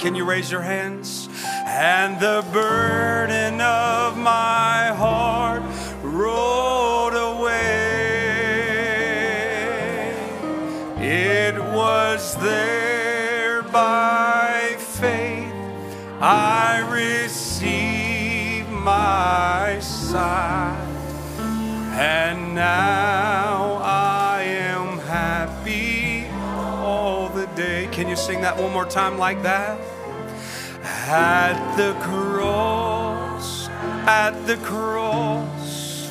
Can you raise your hands? And the burden of my heart rolled away. It was there by faith I received my sight, and now Can you sing that one more time like that? At the cross, at the cross,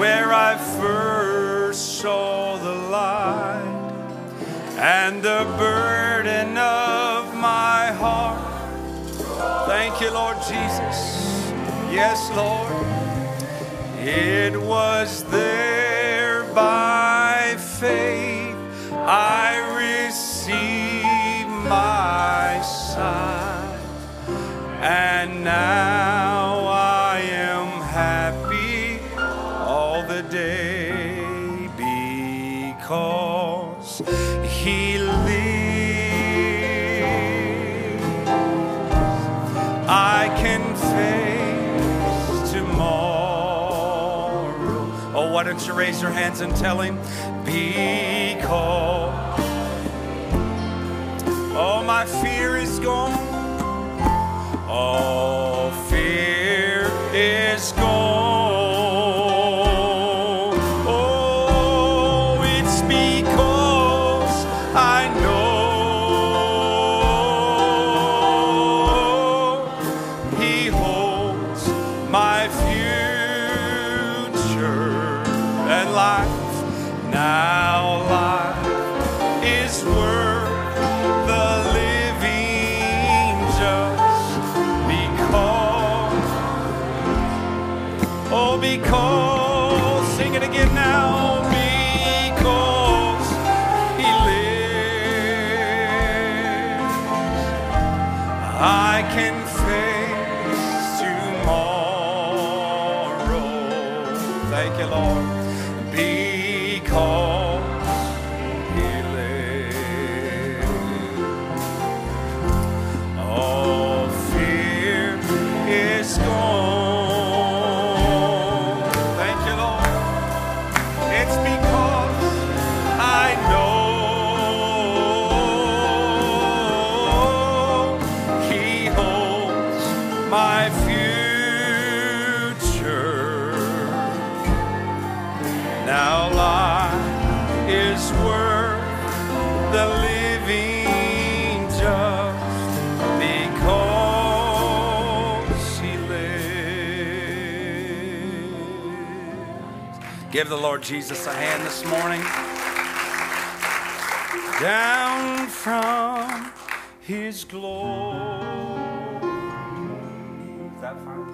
where I first saw the light and the burden of my heart. Thank you, Lord Jesus. Yes, Lord. It was there by faith I received my sight, and now I am happy all the day because He lives. I can face tomorrow. Oh, why don't you raise your hands and tell him? Because, oh, my fear is gone. All fear is gone. Give the Lord Jesus a hand this morning. Down from His glory. Is that fine?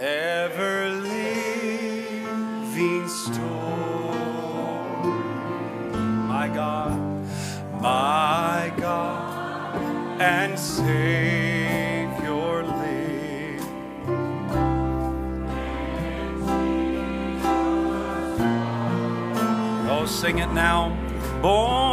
Ever living store. My God, my God, and Savior sing it now. Born,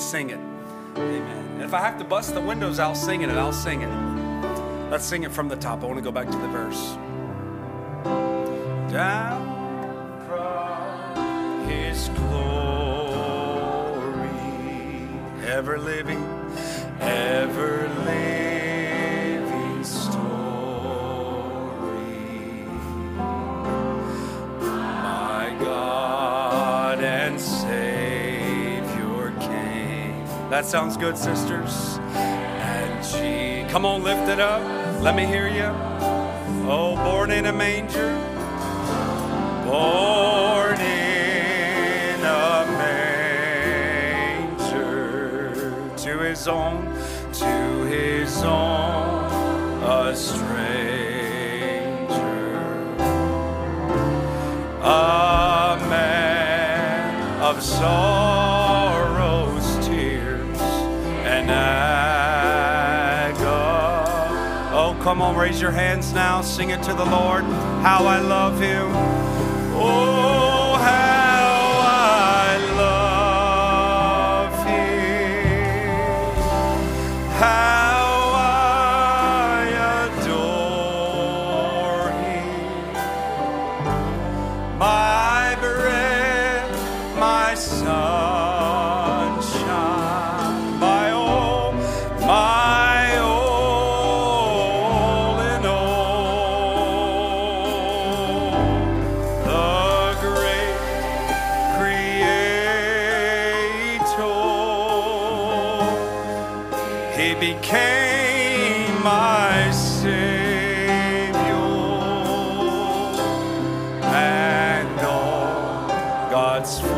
to sing it. Amen. And if I have to bust the windows I'll sing it, and I'll sing it. Let's sing it from the top. I want to go back to the verse. Sounds good, sisters. And she, come on, lift it up. Let me hear you. Oh, born in a manger, born in a manger, to his own, to his own, a stranger, a man of sorrows, come on, raise your hands now. Sing it to the Lord. How I love him. My Savior and all God's fullness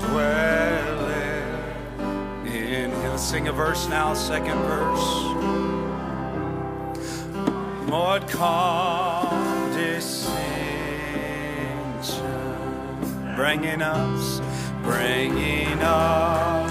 dwelleth in Him. Sing a verse now, second verse. Lord, condescension, bringing us, bringing us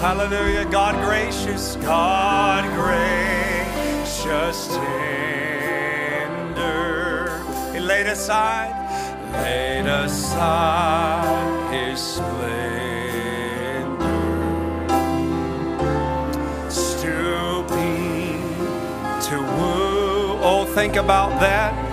hallelujah, God gracious, God gracious, tender. He laid aside, laid aside his splendor stooping to woo. Oh, think about that.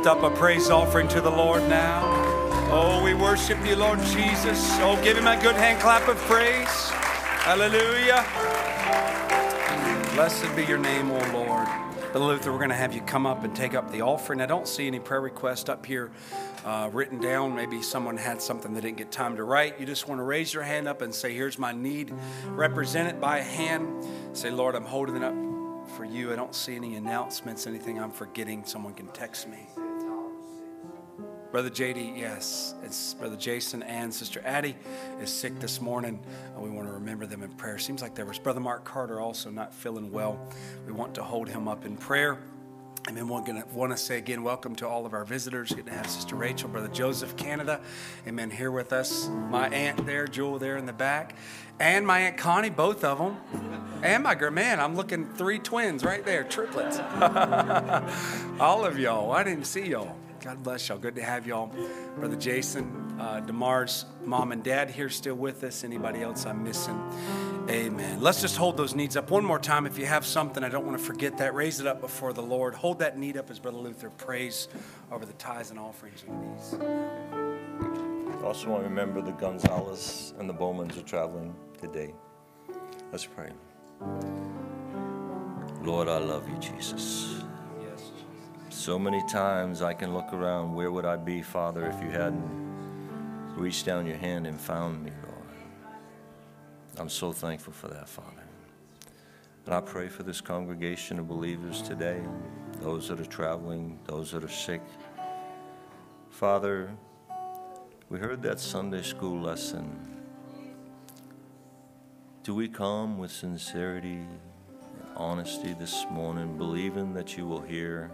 Lift up a praise offering to the Lord now? Oh, we worship you, Lord Jesus. Oh, give him a good hand clap of praise. Hallelujah. Blessed be your name, O Lord. Brother Luther, we're going to have you come up and take up the offering. I don't see any prayer request up here uh, written down. Maybe someone had something they didn't get time to write. You just want to raise your hand up and say, Here's my need. Represent it by hand. Say, Lord, I'm holding it up for you. I don't see any announcements, anything I'm forgetting. Someone can text me. Brother JD, yes, it's Brother Jason and Sister Addie is sick this morning. Uh, we want to remember them in prayer. Seems like there was Brother Mark Carter also not feeling well. We want to hold him up in prayer. And then we're going to want to say again, welcome to all of our visitors. Good to have Sister Rachel, Brother Joseph, Canada, amen, here with us. My aunt there, Jewel there in the back, and my aunt Connie, both of them. And my girl, man, I'm looking three twins right there, triplets. all of y'all. I didn't see y'all. God bless y'all. Good to have y'all. Brother Jason, uh, DeMar's mom and dad here still with us. Anybody else I'm missing? Amen. Let's just hold those needs up one more time. If you have something, I don't want to forget that. Raise it up before the Lord. Hold that need up as Brother Luther prays over the tithes and offerings also want to remember the Gonzales and the Bowmans are traveling today. Let's pray. Lord, I love you, Jesus. So many times I can look around, where would I be, Father, if you hadn't reached down your hand and found me, Lord? I'm so thankful for that, Father. And I pray for this congregation of believers today, those that are traveling, those that are sick. Father, we heard that Sunday school lesson. Do we come with sincerity and honesty this morning, believing that you will hear?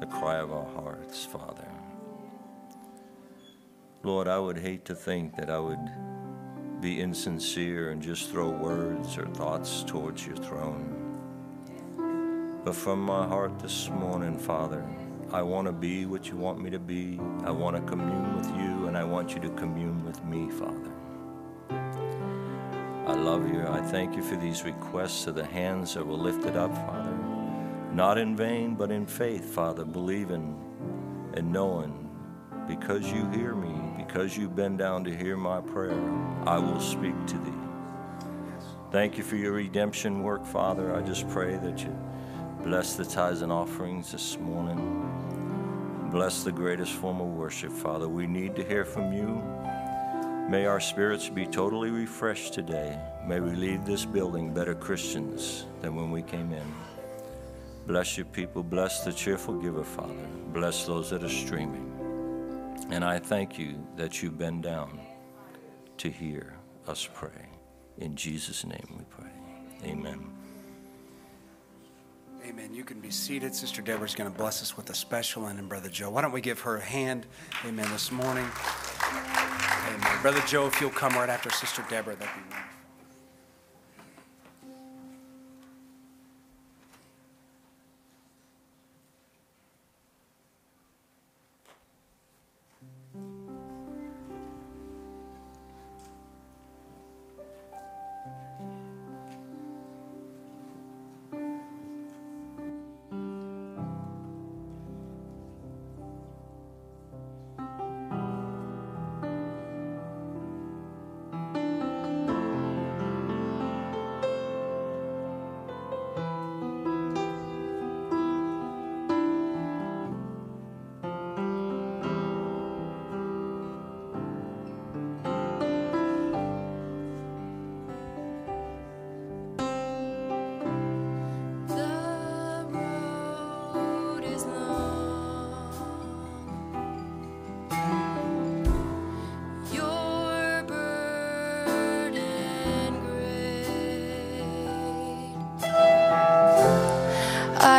The cry of our hearts, Father. Lord, I would hate to think that I would be insincere and just throw words or thoughts towards your throne. But from my heart this morning, Father, I want to be what you want me to be. I want to commune with you, and I want you to commune with me, Father. I love you. I thank you for these requests of the hands that were lifted up, Father. Not in vain, but in faith, Father, believing and knowing because you hear me, because you bend down to hear my prayer, I will speak to thee. Thank you for your redemption work, Father. I just pray that you bless the tithes and offerings this morning. Bless the greatest form of worship, Father. We need to hear from you. May our spirits be totally refreshed today. May we leave this building better Christians than when we came in. Bless your people. Bless the cheerful giver, Father. Bless those that are streaming. And I thank you that you've bend down to hear us pray. In Jesus' name we pray. Amen. Amen. You can be seated. Sister Deborah's going to bless us with a special, and then Brother Joe. Why don't we give her a hand? Amen. This morning. Amen. Brother Joe, if you'll come right after Sister Deborah, that'd be wonderful.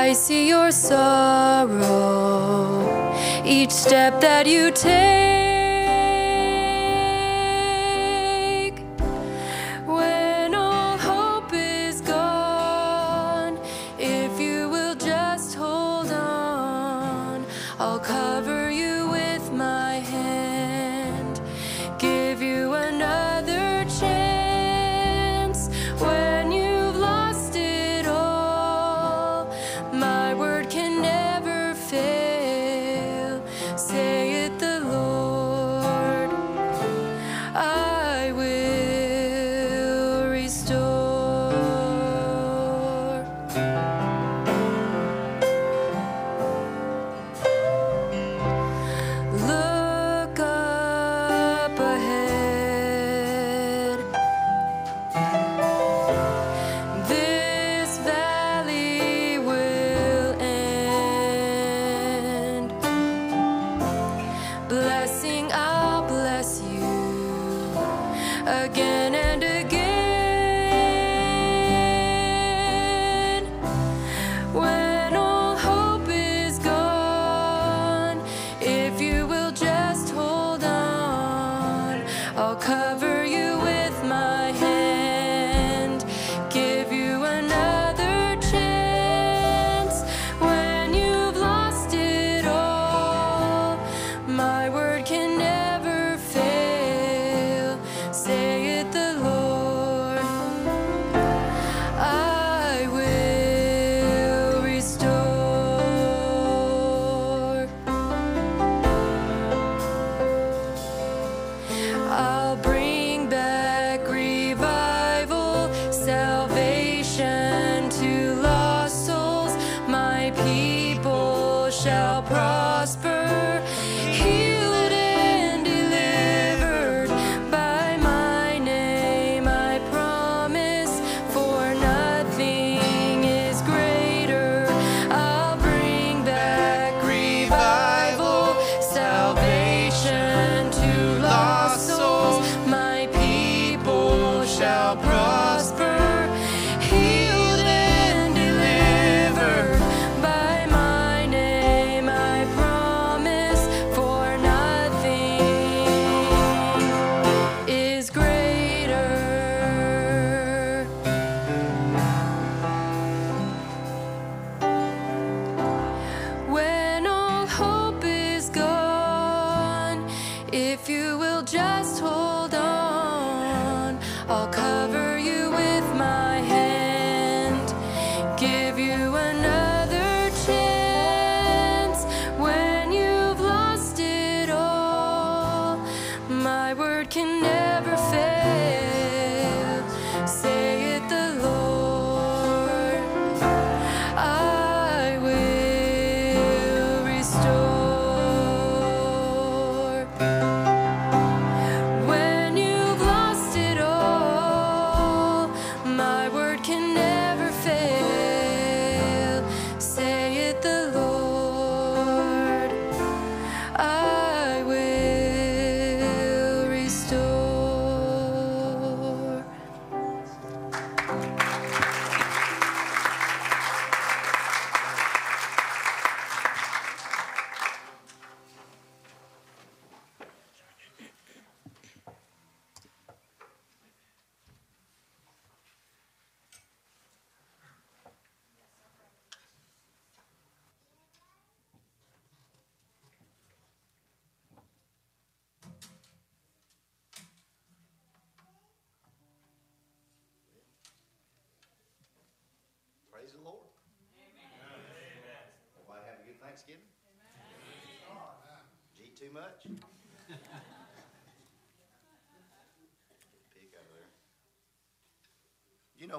I see your sorrow each step that you take.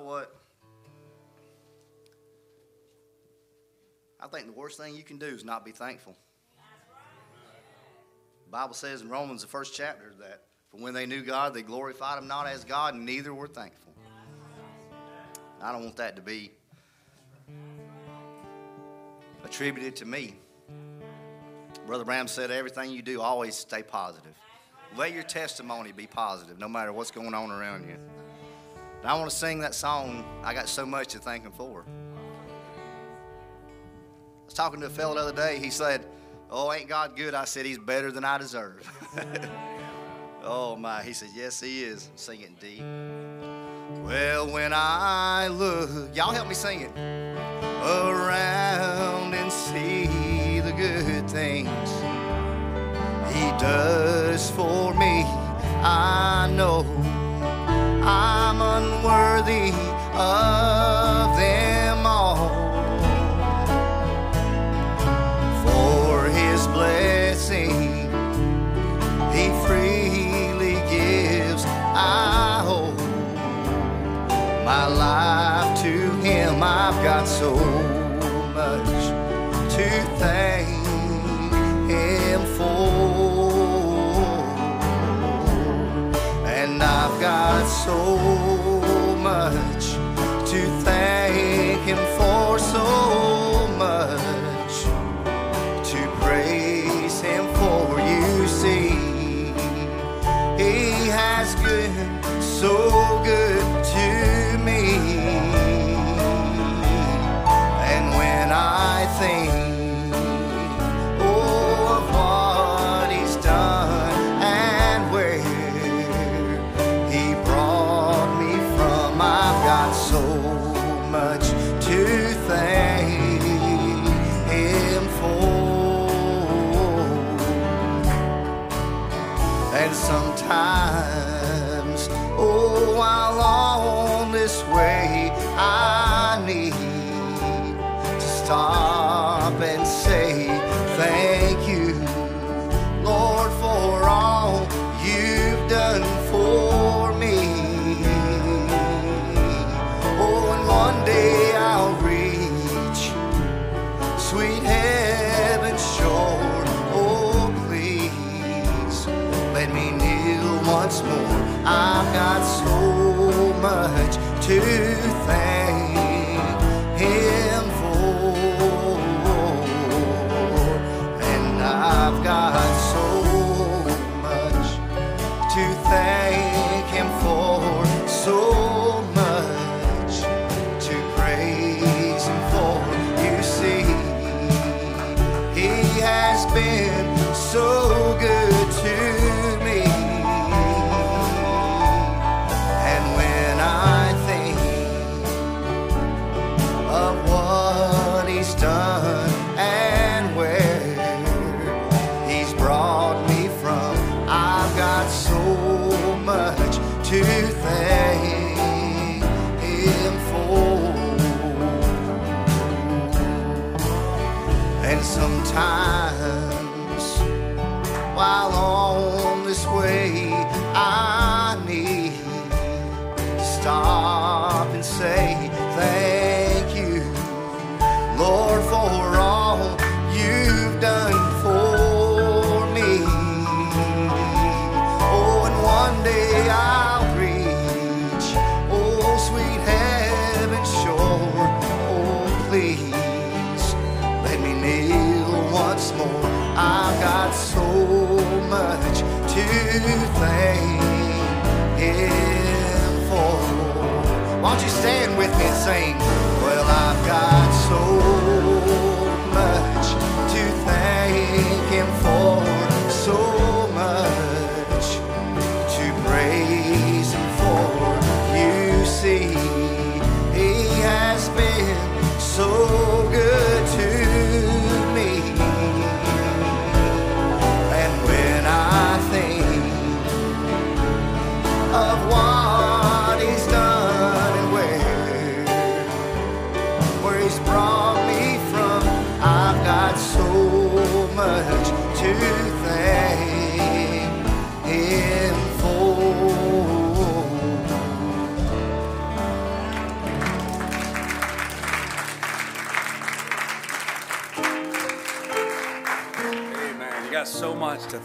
Know what? I think the worst thing you can do is not be thankful. The Bible says in Romans, the first chapter, that for when they knew God, they glorified Him not as God, and neither were thankful. I don't want that to be attributed to me. Brother Bram said, everything you do, always stay positive. Let your testimony be positive, no matter what's going on around you. And I want to sing that song, I Got So Much to Thank Him For. I was talking to a fellow the other day. He said, Oh, ain't God good? I said, He's better than I deserve. oh, my. He said, Yes, He is. Sing it D. Well, when I look, y'all help me sing it. Around and see the good things He does for me, I know I'm unworthy of them all. For His blessing He freely gives, I owe my life to him. I've got so much to thank got to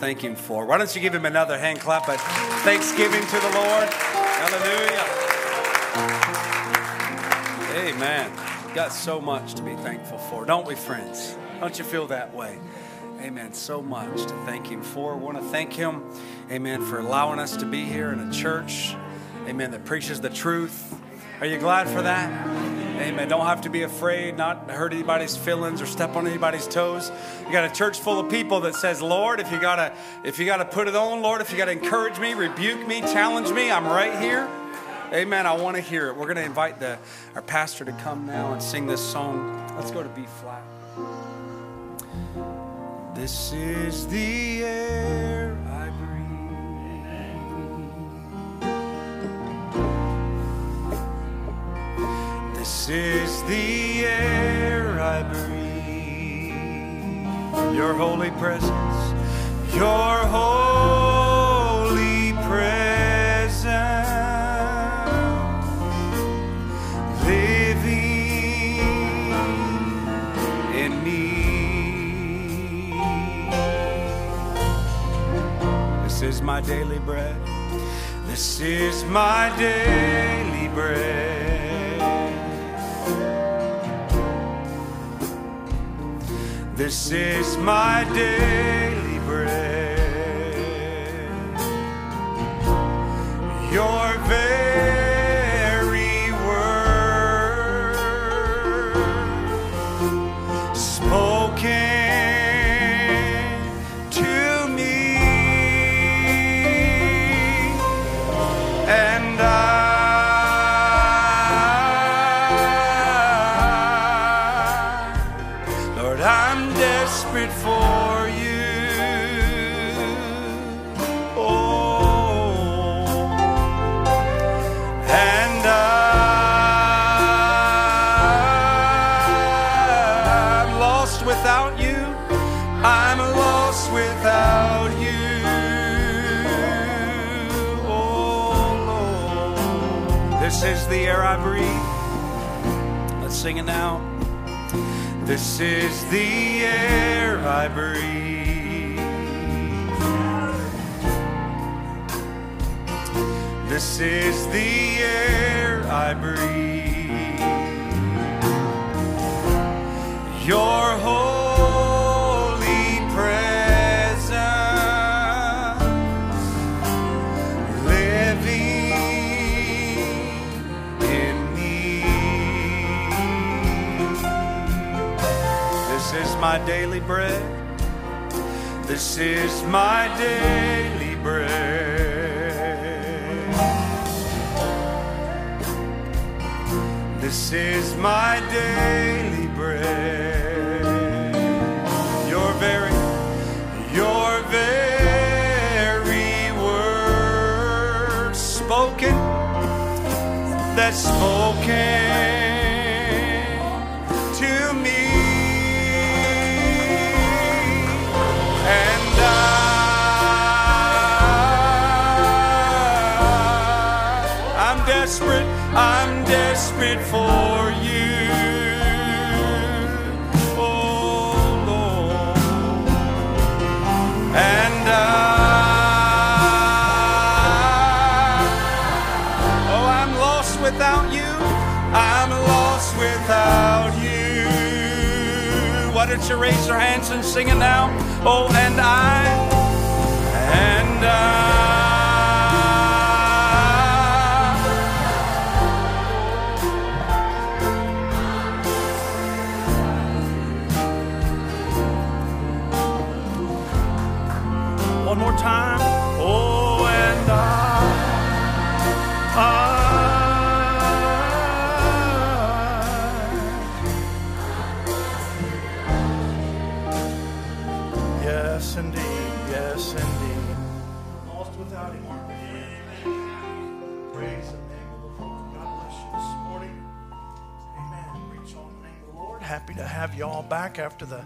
thank Him for. Why don't you give Him another hand clap of thanksgiving to the Lord? Hallelujah. Amen. Got so much to be thankful for, don't we, friends? Don't you feel that way? Amen. So much to thank Him for. want to thank Him, Amen, for allowing us to be here in a church, Amen, that preaches the truth. Are you glad for that? Amen. Don't have to be afraid, not hurt anybody's feelings or step on anybody's toes. You got a church full of people that says, "Lord, if you gotta, if you gotta put it on, Lord, if you gotta encourage me, rebuke me, challenge me, I'm right here." Amen. I want to hear it. We're to invite the our pastor to come now and sing this song. Let's go to B flat. This is the air This is the air I breathe. Your holy presence, your holy presence, living in me. This is my daily bread. This is my daily bread. This is my daily bread. your very sing it now. This is the air I breathe. This is the air I breathe. My daily bread. This is my daily bread. This is my daily bread. Your very, your very word spoken, that's spoken for you. Oh Lord. And I, oh, I'm lost without you. I'm lost without you. Why don't you raise your hands and sing it now? Oh, and I, and I. to have you all back after the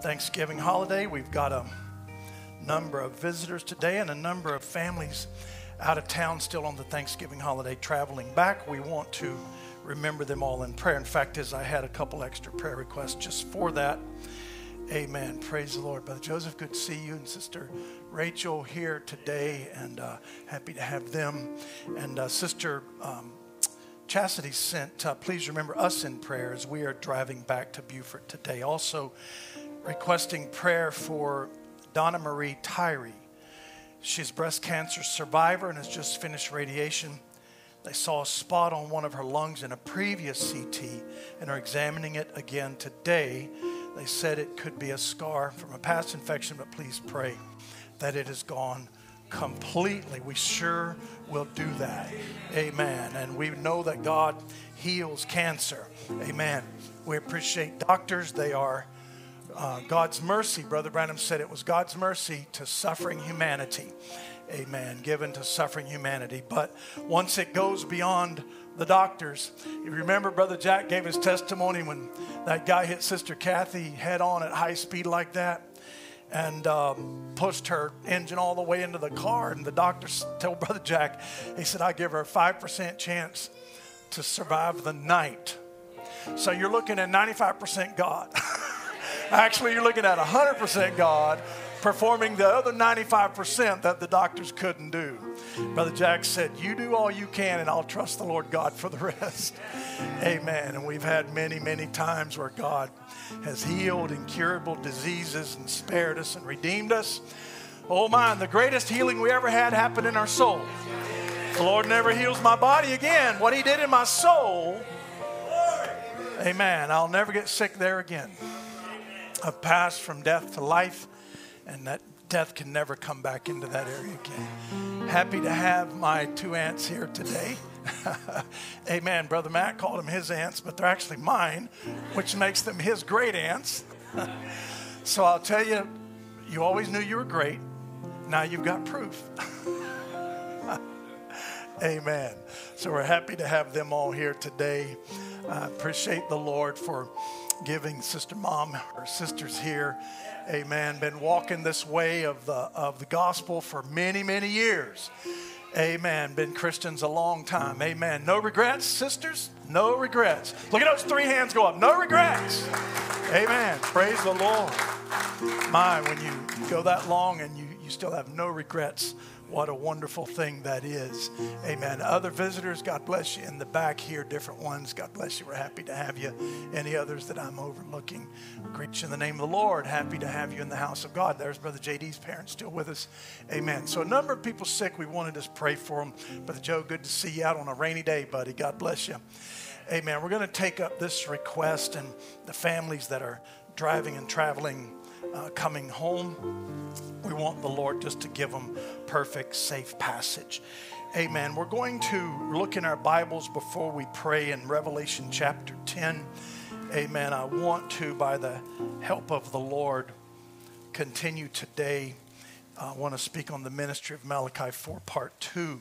Thanksgiving holiday. We've got a number of visitors today and a number of families out of town still on the Thanksgiving holiday traveling back. We want to remember them all in prayer. In fact, as I had a couple extra prayer requests just for that. Amen. Praise the Lord. Brother Joseph, good to see you. And Sister Rachel here today, and uh, happy to have them. And uh, Sister um, Chastity sent, uh, please remember us in prayer as we are driving back to Beaufort today. Also, requesting prayer for Donna Marie Tyree. She's breast cancer survivor and has just finished radiation. They saw a spot on one of her lungs in a previous CT and are examining it again today. They said it could be a scar from a past infection, but please pray that it is gone completely. We sure will do that. Amen. And we know that God heals cancer. Amen. We appreciate doctors. They are uh, God's mercy. Brother Branham said it was God's mercy to suffering humanity. Amen. Given to suffering humanity. But once it goes beyond the doctors, you remember Brother Jack gave his testimony when that guy hit Sister Kathy head on at high speed like that and um, pushed her engine all the way into the car. And the doctor told Brother Jack, he said, I give her a 5% chance to survive the night. So you're looking at 95% God. Actually, you're looking at 100% God performing the other 95% that the doctors couldn't do. Brother Jack said, You do all you can, and I'll trust the Lord God for the rest. Amen. And we've had many, many times where God has healed incurable diseases and spared us and redeemed us. Oh, my, the greatest healing we ever had happened in our soul. The Lord never heals my body again. What He did in my soul, amen. I'll never get sick there again. I've passed from death to life, and that death can never come back into that area again. Happy to have my two aunts here today. Amen. Brother Matt called them his aunts, but they're actually mine, which makes them his great aunts. so I'll tell you, you always knew you were great. Now you've got proof. Amen. So we're happy to have them all here today. I appreciate the Lord for giving Sister Mom, her sisters here. Amen. Been walking this way of the, of the gospel for many, many years. Amen. Been Christians a long time. Amen. No regrets, sisters? No regrets. Look at those three hands go up. No regrets. Amen. Praise the Lord. My, when you go that long and you, you still have no regrets, what a wonderful thing that is. Amen. Other visitors, God bless you in the back here, different ones. God bless you. We're happy to have you. Any others that I'm overlooking, greet you in the name of the Lord. Happy to have you in the house of God. There's Brother JD's parents still with us. Amen. So, a number of people sick. We wanted to pray for them. Brother Joe, good to see you out on a rainy day, buddy. God bless you. Amen. We're going to take up this request and the families that are driving and traveling uh, coming home. We want the Lord just to give them perfect, safe passage. Amen. We're going to look in our Bibles before we pray in Revelation chapter 10. Amen. I want to, by the help of the Lord, continue today. I want to speak on the ministry of Malachi 4, part 2.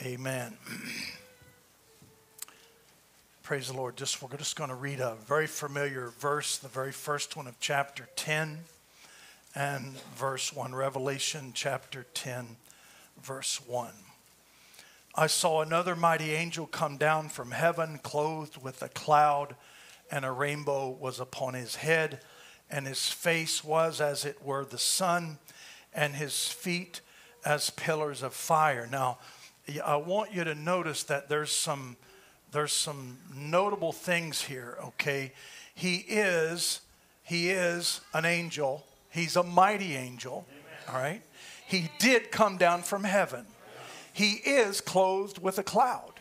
Amen. Praise the Lord. Just we're just going to read a very familiar verse, the very first one of chapter 10 and verse 1, Revelation chapter 10, verse 1. I saw another mighty angel come down from heaven, clothed with a cloud, and a rainbow was upon his head, and his face was as it were the sun, and his feet as pillars of fire. Now, I want you to notice that there's some there's some notable things here, okay? He is he is an angel. He's a mighty angel, all right? He did come down from heaven. He is clothed with a cloud.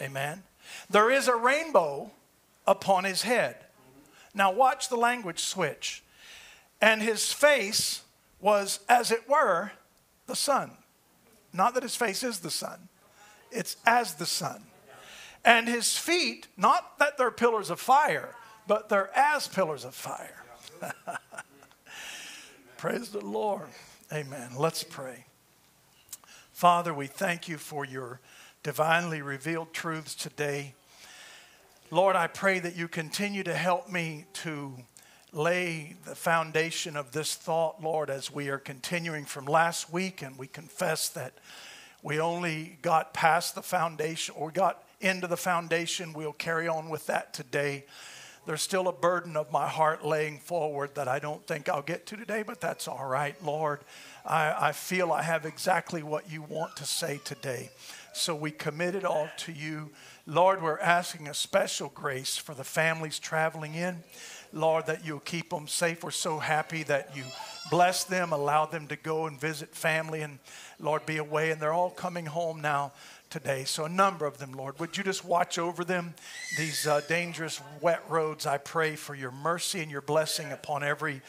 Amen. There is a rainbow upon his head. Now watch the language switch. And his face was as it were the sun. Not that his face is the sun. It's as the sun. And his feet, not that they're pillars of fire, but they're as pillars of fire. Praise the Lord. Amen. Let's pray. Father, we thank you for your divinely revealed truths today. Lord, I pray that you continue to help me to lay the foundation of this thought, Lord, as we are continuing from last week and we confess that we only got past the foundation or got into the foundation. We'll carry on with that today. There's still a burden of my heart laying forward that I don't think I'll get to today, but that's all right, Lord. I, I feel I have exactly what you want to say today. So we commit it all to you. Lord, we're asking a special grace for the families traveling in. Lord, that you'll keep them safe. We're so happy that you bless them, allow them to go and visit family, and Lord, be away. And they're all coming home now today. So, a number of them, Lord, would you just watch over them? These uh, dangerous, wet roads, I pray for your mercy and your blessing upon every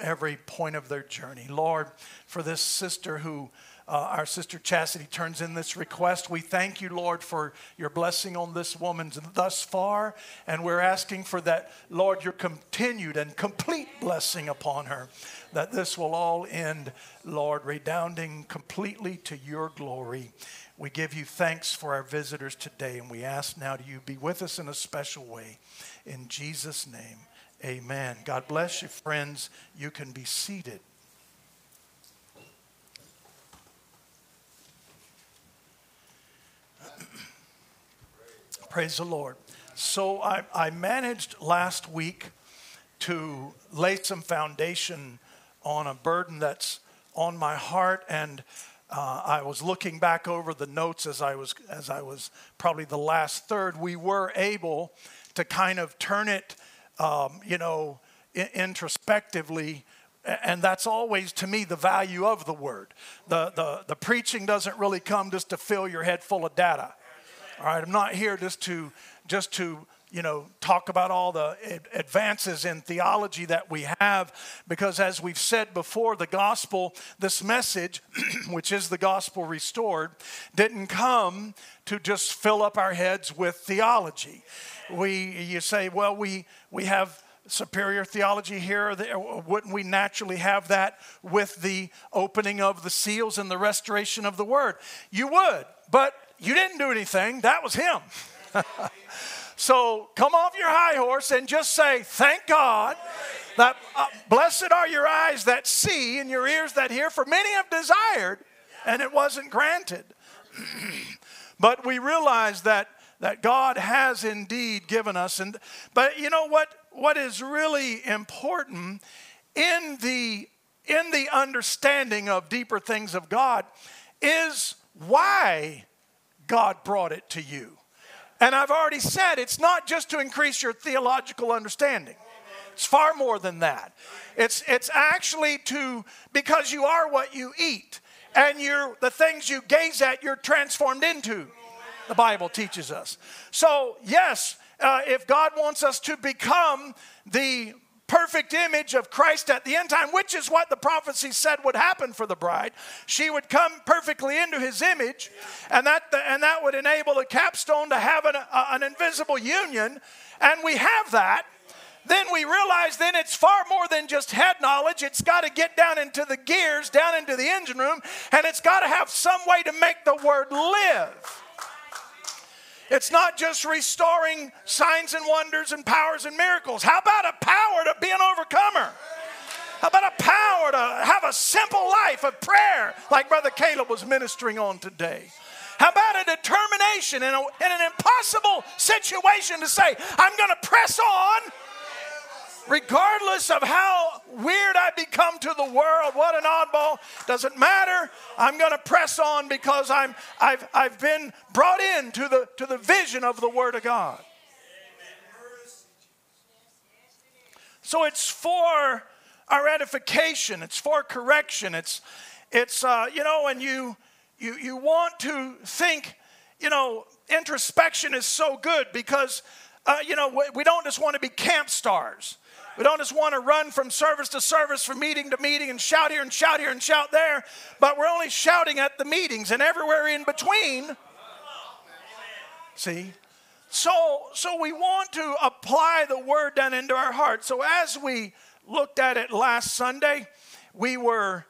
every point of their journey. Lord, for this sister who uh, our sister Chastity turns in this request. We thank you, Lord, for your blessing on this woman thus far. And we're asking for that, Lord, your continued and complete blessing upon her, that this will all end, Lord, redounding completely to your glory. We give you thanks for our visitors today, and we ask now to you be with us in a special way. In Jesus' name, amen. God bless you, friends. You can be seated. Praise the Lord. So I, I managed last week to lay some foundation on a burden that's on my heart and uh, I was looking back over the notes as I was as I was probably the last third. We were able to kind of turn it, um, you know, I- introspectively And that's always, to me, the value of the word. The, the, the preaching doesn't really come just to fill your head full of data. All right, I'm not here just to, just to, you know, talk about all the advances in theology that we have, because as we've said before, the gospel, this message, which is the gospel restored, didn't come to just fill up our heads with theology. We, you say, well, we, we have superior theology here? Wouldn't we naturally have that with the opening of the seals and the restoration of the word? You would, but you didn't do anything. That was him. so come off your high horse and just say, Thank God that uh, blessed are your eyes that see and your ears that hear, for many have desired and it wasn't granted. but we realize that that God has indeed given us and but you know what what is really important in the in the understanding of deeper things of God is why God brought it to you. And I've already said it's not just to increase your theological understanding. It's far more than that. It's it's actually to because you are what you eat and you're the things you gaze at you're transformed into. The Bible teaches us. So, yes, uh, if God wants us to become the perfect image of Christ at the end time, which is what the prophecy said would happen for the bride, she would come perfectly into his image, and that, and that would enable the capstone to have an, an invisible union, and we have that. Then we realize then it's far more than just head knowledge. It's got to get down into the gears, down into the engine room, and it's got to have some way to make the word live. It's not just restoring signs and wonders and powers and miracles. How about a power to be an overcomer? How about a power to have a simple life of prayer, like Brother Caleb was ministering on today? How about a determination in, a, in an impossible situation to say, I'm going to press on regardless of how weird I become to the world, what an oddball, doesn't matter. I'm going to press on because I'm, I've, I've been brought into the, to the vision of the Word of God. So it's for our edification, it's for correction, it's, it's uh, you know, and you, you, you want to think, you know, introspection is so good because, uh, you know, we, we don't just want to be camp stars. We don't just want to run from service to service, from meeting to meeting, and shout here and shout here and shout there, but we're only shouting at the meetings and everywhere in between. See? So, so we want to apply the word down into our heart. So as we looked at it last Sunday, we were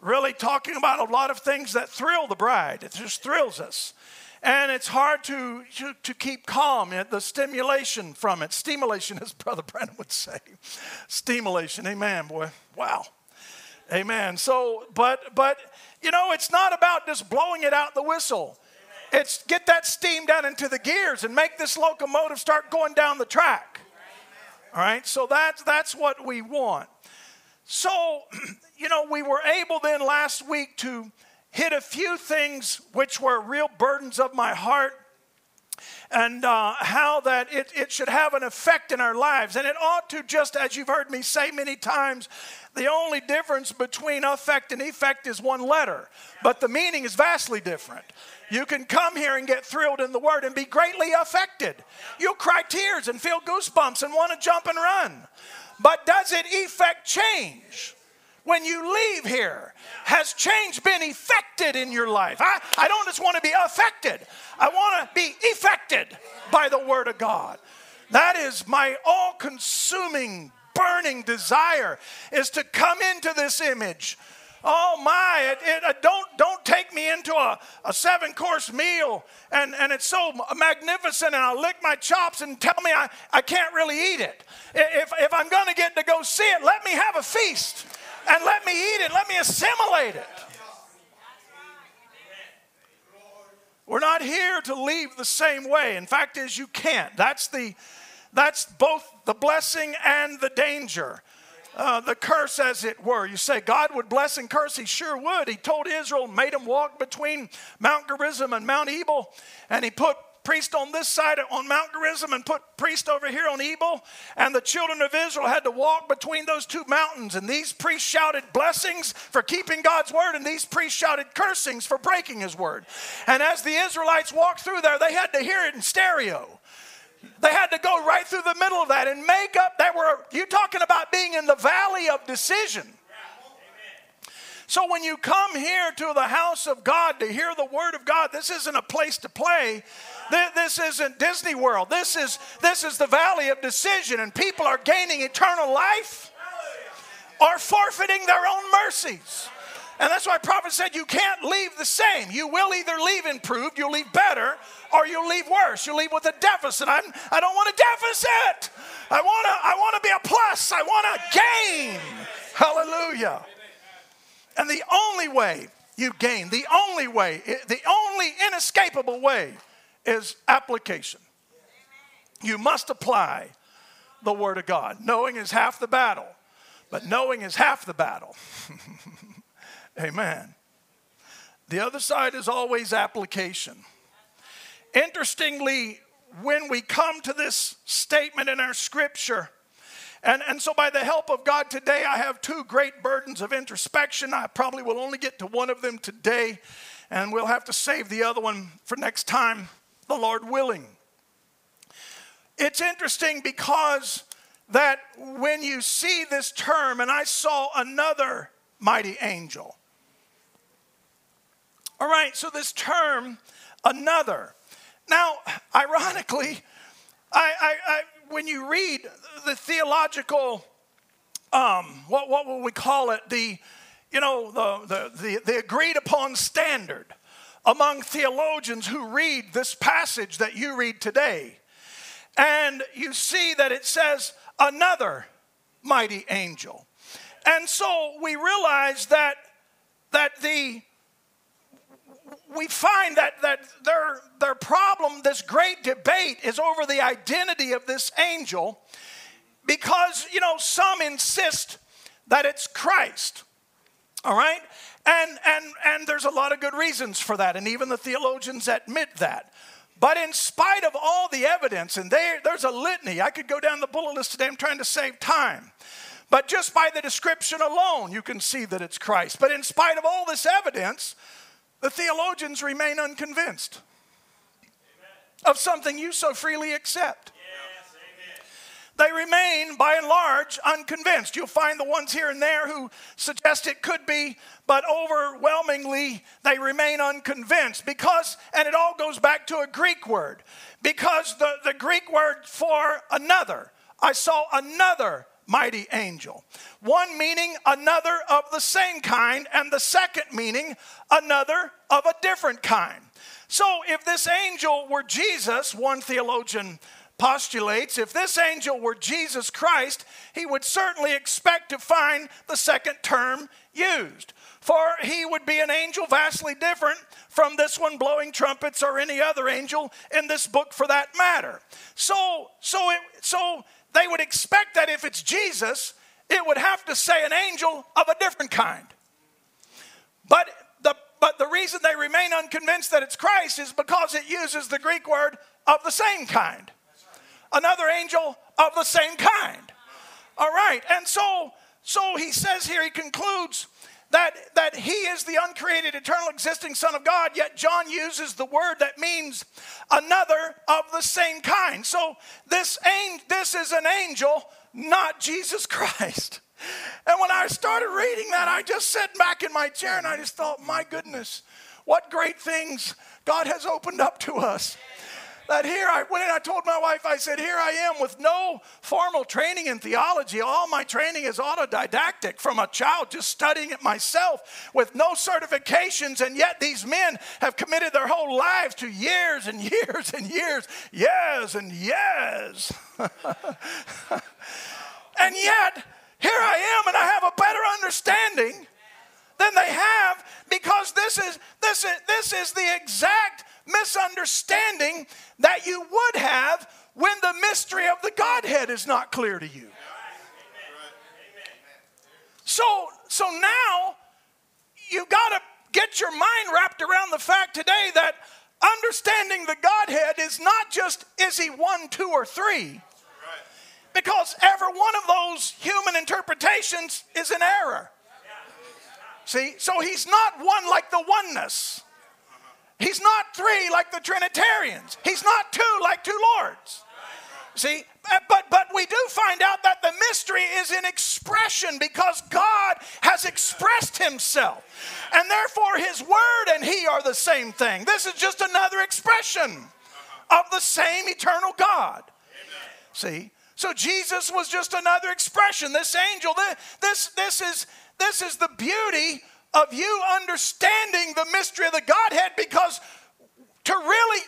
really talking about a lot of things that thrill the bride. It just thrills us. And it's hard to, to, to keep calm, the stimulation from it. Stimulation, as Brother Branham would say. Stimulation, amen, boy. Wow. Amen. So, but, but, you know, it's not about just blowing it out the whistle. It's get that steam down into the gears and make this locomotive start going down the track. All right, so that's, that's what we want. So, you know, we were able then last week to hit a few things which were real burdens of my heart and uh, how that it, it should have an effect in our lives. And it ought to, just as you've heard me say many times, the only difference between affect and effect is one letter, but the meaning is vastly different. You can come here and get thrilled in the word and be greatly affected. You'll cry tears and feel goosebumps and want to jump and run. But does it effect change? When you leave here? Has change been effected in your life? I, I don't just want to be affected, I want to be effected by the Word of God. That is my all consuming, burning desire is to come into this image. Oh my, it, it, uh, don't, don't take me into a, a seven course meal and, and it's so magnificent and I'll lick my chops and tell me I, I can't really eat it. If, if I'm going to get to go see it, let me have a feast and let me eat it, let me assimilate it. We're not here to leave the same way. In fact, is you can't. That's the that's both the blessing and the danger. Uh, the curse, as it were. You say God would bless and curse. He sure would. He told Israel, made them walk between Mount Gerizim and Mount Ebal, and he put priest on this side on Mount Gerizim and put priest over here on Ebal. And the children of Israel had to walk between those two mountains. And these priests shouted blessings for keeping God's word, and these priests shouted cursings for breaking his word. And as the Israelites walked through there, they had to hear it in stereo. They had to go right through the middle of that and make up. That were you talking about being in the valley of decision. So when you come here to the house of God to hear the word of God, this isn't a place to play. This isn't Disney World. This is this is the valley of decision, and people are gaining eternal life or forfeiting their own mercies. And that's why prophet said you can't leave the same. You will either leave improved, you'll leave better, or you'll leave worse. You'll leave with a deficit. I'm, I don't want a deficit. I want to I want to be a plus. I want to gain. Hallelujah. And the only way you gain, the only way, the only inescapable way is application. You must apply the Word of God. Knowing is half the battle, but knowing is half the battle. Amen. The other side is always application. Interestingly, when we come to this statement in our scripture, and, and so, by the help of God today, I have two great burdens of introspection. I probably will only get to one of them today, and we'll have to save the other one for next time, the Lord willing. It's interesting because that when you see this term, and I saw another mighty angel. All right, so this term, another. Now, ironically, I, I, I when you read the theological, um, what, what will we call it? The, you know, the, the, the, the agreed upon standard among theologians who read this passage that you read today. And you see that it says, another mighty angel. And so we realize that, that the we find that, that their, their problem, this great debate, is over the identity of this angel because, you know, some insist that it's Christ. All right? And, and, and there's a lot of good reasons for that, and even the theologians admit that. But in spite of all the evidence, and there, there's a litany, I could go down the bullet list today, I'm trying to save time. But just by the description alone, you can see that it's Christ. But in spite of all this evidence, the theologians remain unconvinced of something you so freely accept. They remain, by and large, unconvinced. You'll find the ones here and there who suggest it could be, but overwhelmingly, they remain unconvinced because, and it all goes back to a Greek word, because the, the Greek word for another, I saw another mighty angel. One meaning another of the same kind, and the second meaning another of a different kind. So if this angel were Jesus, one theologian postulates, if this angel were Jesus Christ, he would certainly expect to find the second term used. For he would be an angel vastly different from this one blowing trumpets or any other angel in this book for that matter. So, so, it, so they would expect that if it's Jesus, it would have to say an angel of a different kind. But the, but the reason they remain unconvinced that it's Christ is because it uses the Greek word of the same kind. Another angel of the same kind. All right, and so so he says here, he concludes that, that he is the uncreated, eternal, existing Son of God, yet John uses the word that means another of the same kind. So this, ain't this is an angel, not Jesus Christ. And when I started reading that, I just sat back in my chair and I just thought, my goodness, what great things God has opened up to us that here I went I told my wife, I said, Here I am with no formal training in theology. All my training is autodidactic from a child, just studying it myself with no certifications. And yet these men have committed their whole lives to years and years and years, years and years. and yet, here I am and I have a better understanding than they have because this is this is this is the exact misunderstanding that you would have when the mystery of the Godhead is not clear to you. So, so now you've got to get your mind wrapped around the fact today that understanding the Godhead is not just is he one, two, or three, because every one of those human interpretations is an error. See, so he's not one like the oneness. He's not three like the Trinitarians. He's not two like two Lords. See, but but we do find out that the mystery is in expression because God has expressed himself. And therefore his word and he are the same thing. This is just another expression of the same eternal God. See? So Jesus was just another expression. This angel, this this is this is the beauty of you understanding the mystery of the Godhead because to really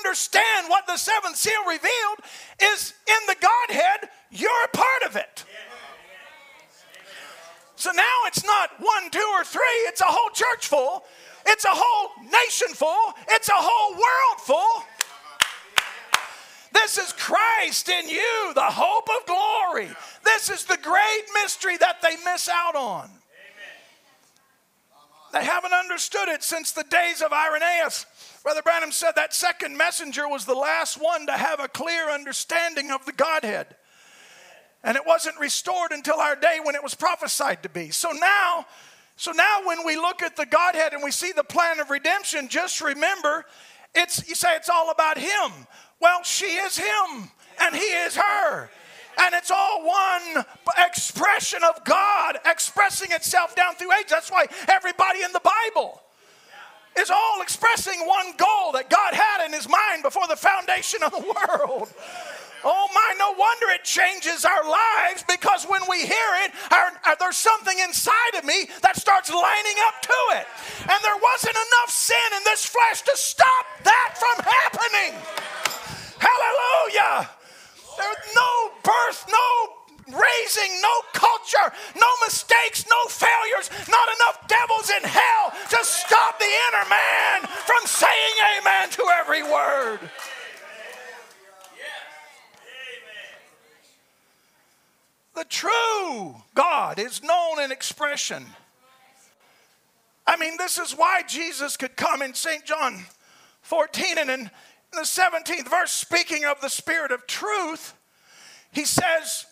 understand what the seventh seal revealed is in the Godhead, you're a part of it. So now it's not one, two, or three, it's a whole church full, it's a whole nation full, it's a whole world full. This is Christ in you, the hope of glory. This is the great mystery that they miss out on. They haven't understood it since the days of Irenaeus. Brother Branham said that second messenger was the last one to have a clear understanding of the Godhead. And it wasn't restored until our day when it was prophesied to be. So now, so now when we look at the Godhead and we see the plan of redemption, just remember it's you say it's all about him. Well, she is him and he is her. And it's all one expression of God expressing itself down through age. That's why everybody in the Bible is all expressing one goal that God had in his mind before the foundation of the world. Oh my, no wonder it changes our lives because when we hear it, our, our, there's something inside of me that starts lining up to it. And there wasn't enough sin in this flesh to stop that from happening. Hallelujah. There's no birth, no raising, no culture, no mistakes, no failures, not enough devils in hell to stop the inner man from saying amen to every word. The true God is known in expression. I mean, this is why Jesus could come in St. John 14 and in the 17th verse, speaking of the Spirit of truth, he says,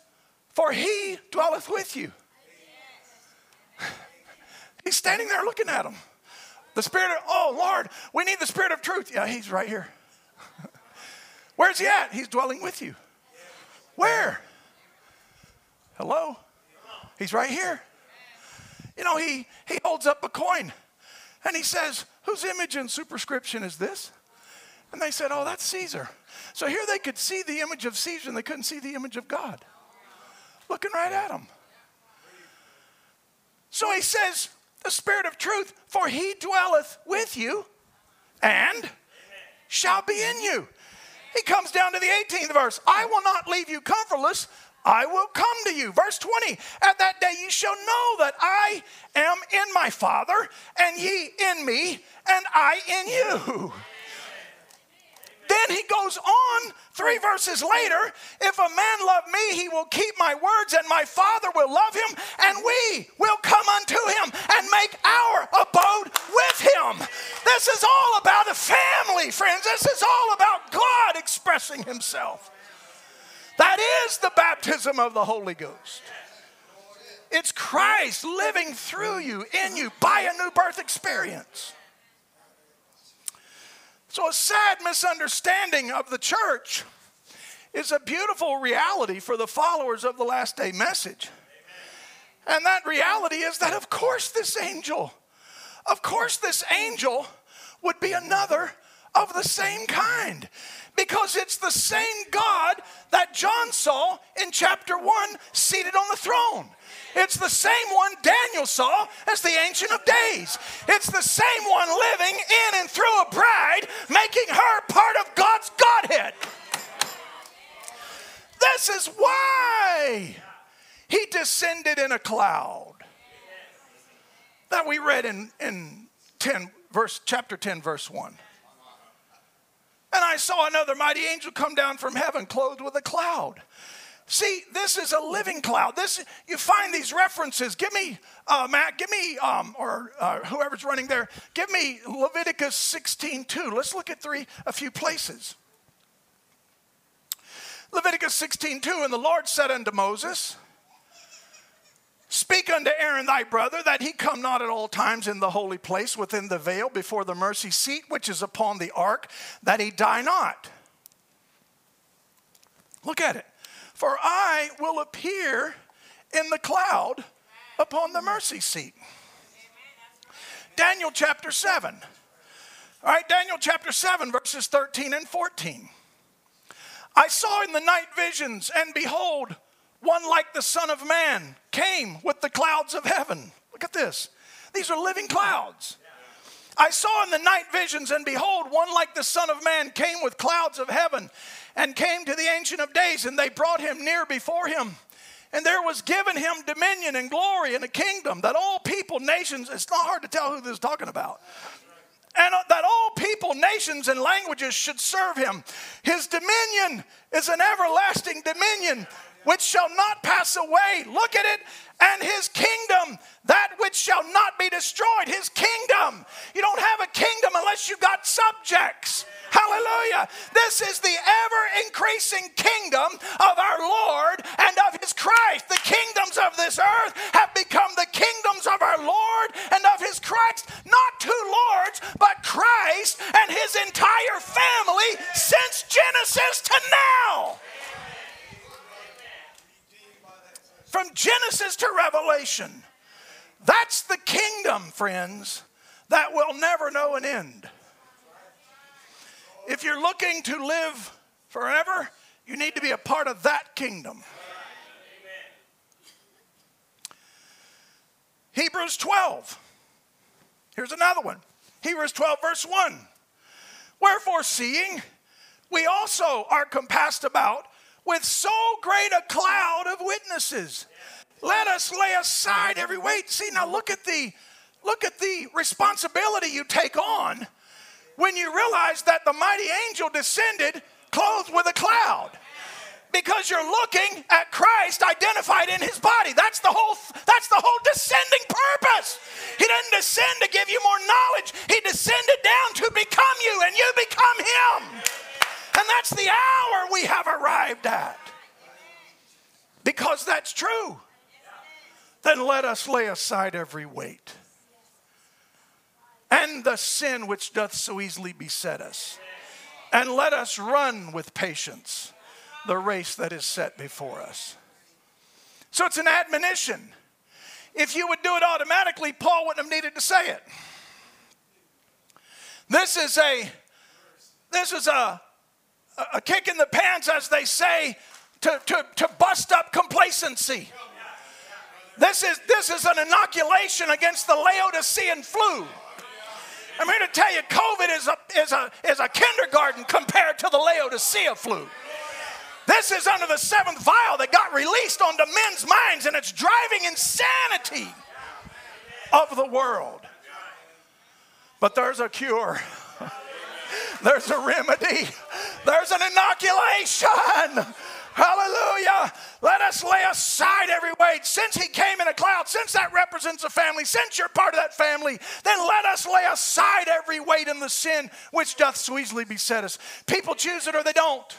For he dwelleth with you. He's standing there looking at him. The Spirit of, oh Lord, we need the Spirit of truth. Yeah, he's right here. Where's he at? He's dwelling with you. Where? Hello? He's right here. You know, he, he holds up a coin and he says, Whose image and superscription is this? And they said, Oh, that's Caesar. So here they could see the image of Caesar and they couldn't see the image of God. Looking right at him. So he says, The Spirit of truth, for he dwelleth with you and shall be in you. He comes down to the 18th verse I will not leave you comfortless. I will come to you. Verse 20, at that day you shall know that I am in my Father, and ye in me, and I in you. Then he goes on three verses later if a man love me, he will keep my words, and my Father will love him, and we will come unto him and make our abode with him. This is all about a family, friends. This is all about God expressing himself. That is the baptism of the Holy Ghost. It's Christ living through you, in you, by a new birth experience. So, a sad misunderstanding of the church is a beautiful reality for the followers of the last day message. And that reality is that, of course, this angel, of course, this angel would be another of the same kind because it's the same God that John saw in chapter 1 seated on the throne. It's the same one Daniel saw as the Ancient of Days. It's the same one living in and through a bride, making her part of God's Godhead. This is why he descended in a cloud. That we read in, in 10, verse, chapter 10, verse 1. And I saw another mighty angel come down from heaven, clothed with a cloud See, this is a living cloud. This you find these references. Give me, uh, Matt. Give me, um, or uh, whoever's running there. Give me Leviticus 16:2. Let's look at three, a few places. Leviticus 16:2, and the Lord said unto Moses, Speak unto Aaron thy brother that he come not at all times in the holy place within the veil before the mercy seat which is upon the ark, that he die not. Look at it. For I will appear in the cloud upon the mercy seat. Daniel chapter 7. All right, Daniel chapter 7, verses 13 and 14. I saw in the night visions, and behold, one like the Son of Man came with the clouds of heaven. Look at this. These are living clouds. I saw in the night visions, and behold, one like the Son of Man came with clouds of heaven and came to the Ancient of Days, and they brought him near before him. And there was given him dominion and glory and a kingdom that all people, nations, it's not hard to tell who this is talking about, and uh, that all people, nations, and languages should serve him. His dominion is an everlasting dominion which shall not pass away. Look at it. And his kingdom, that which shall not be destroyed. His kingdom. You don't have a kingdom unless you've got subjects. Hallelujah. This is the ever increasing kingdom of our Lord and of his Christ. The kingdoms of this earth have become the kingdoms of our Lord and of his Christ. Not two lords, but Christ and his entire family since Genesis to now. From Genesis to Revelation. That's the kingdom, friends, that will never know an end. If you're looking to live forever, you need to be a part of that kingdom. Hebrews 12. Here's another one. Hebrews 12, verse 1. Wherefore, seeing we also are compassed about with so great a cloud of witnesses, let us lay aside every weight. See, now look at the look at the responsibility you take on when you realize that the mighty angel descended clothed with a cloud because you're looking at Christ identified in his body. That's the whole that's the whole descending purpose. He didn't descend to give you more knowledge. He descended down to become you and you become him. And that's the hour we have arrived at. Because that's true. Then let us lay aside every weight and the sin which doth so easily beset us. And let us run with patience the race that is set before us. So it's an admonition. If you would do it automatically, Paul wouldn't have needed to say it. This is a this is a, a kick in the pants, as they say, to, to, to bust up complacency. This is, this is an inoculation against the Laodicean flu. I'm here to tell you, COVID is a, is a, is a kindergarten compared to the Laodicea flu. This is under the seventh vial that got released onto men's minds, and it's driving insanity of the world. But there's a cure. There's a remedy. There's an inoculation. Hallelujah. Let us lay aside every weight. Since he came in a cloud, since that represents a family, since you're part of that family, then let us lay aside every weight and the sin which doth so easily beset us. People choose it or they don't.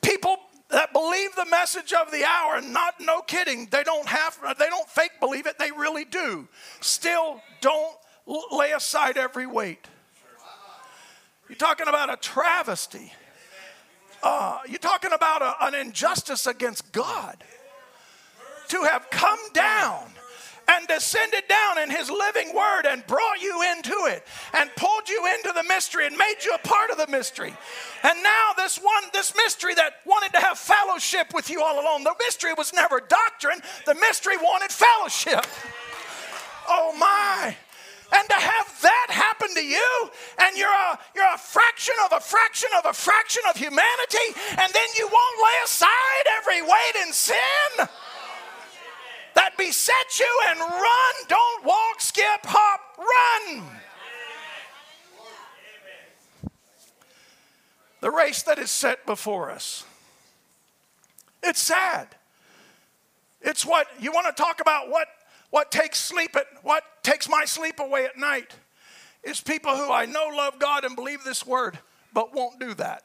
People that believe the message of the hour, not no kidding, they don't have they don't fake believe it, they really do. Still don't lay aside every weight. You're talking about a travesty. Uh, you're talking about a, an injustice against God. To have come down and descended down in his living word and brought you into it and pulled you into the mystery and made you a part of the mystery. And now this one this mystery that wanted to have fellowship with you all along. The mystery was never doctrine, the mystery wanted fellowship. Oh my and to have that happen to you and you're a, you're a fraction of a fraction of a fraction of humanity and then you won't lay aside every weight and sin that beset you and run don't walk skip hop run the race that is set before us It's sad. It's what you want to talk about what what takes sleep at what takes my sleep away at night is people who I know love God and believe this word, but won't do that.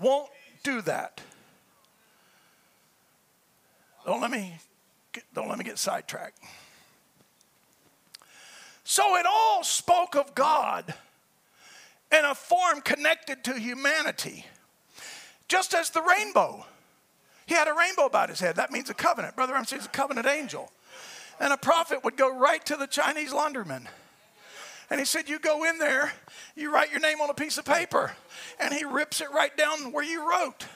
Won't do that. Don't let me don't let me get sidetracked. So it all spoke of God in a form connected to humanity, just as the rainbow. He had a rainbow about his head. That means a covenant. Brother I'm saying a covenant angel. And a prophet would go right to the Chinese laundryman. And he said, You go in there, you write your name on a piece of paper. And he rips it right down where you wrote.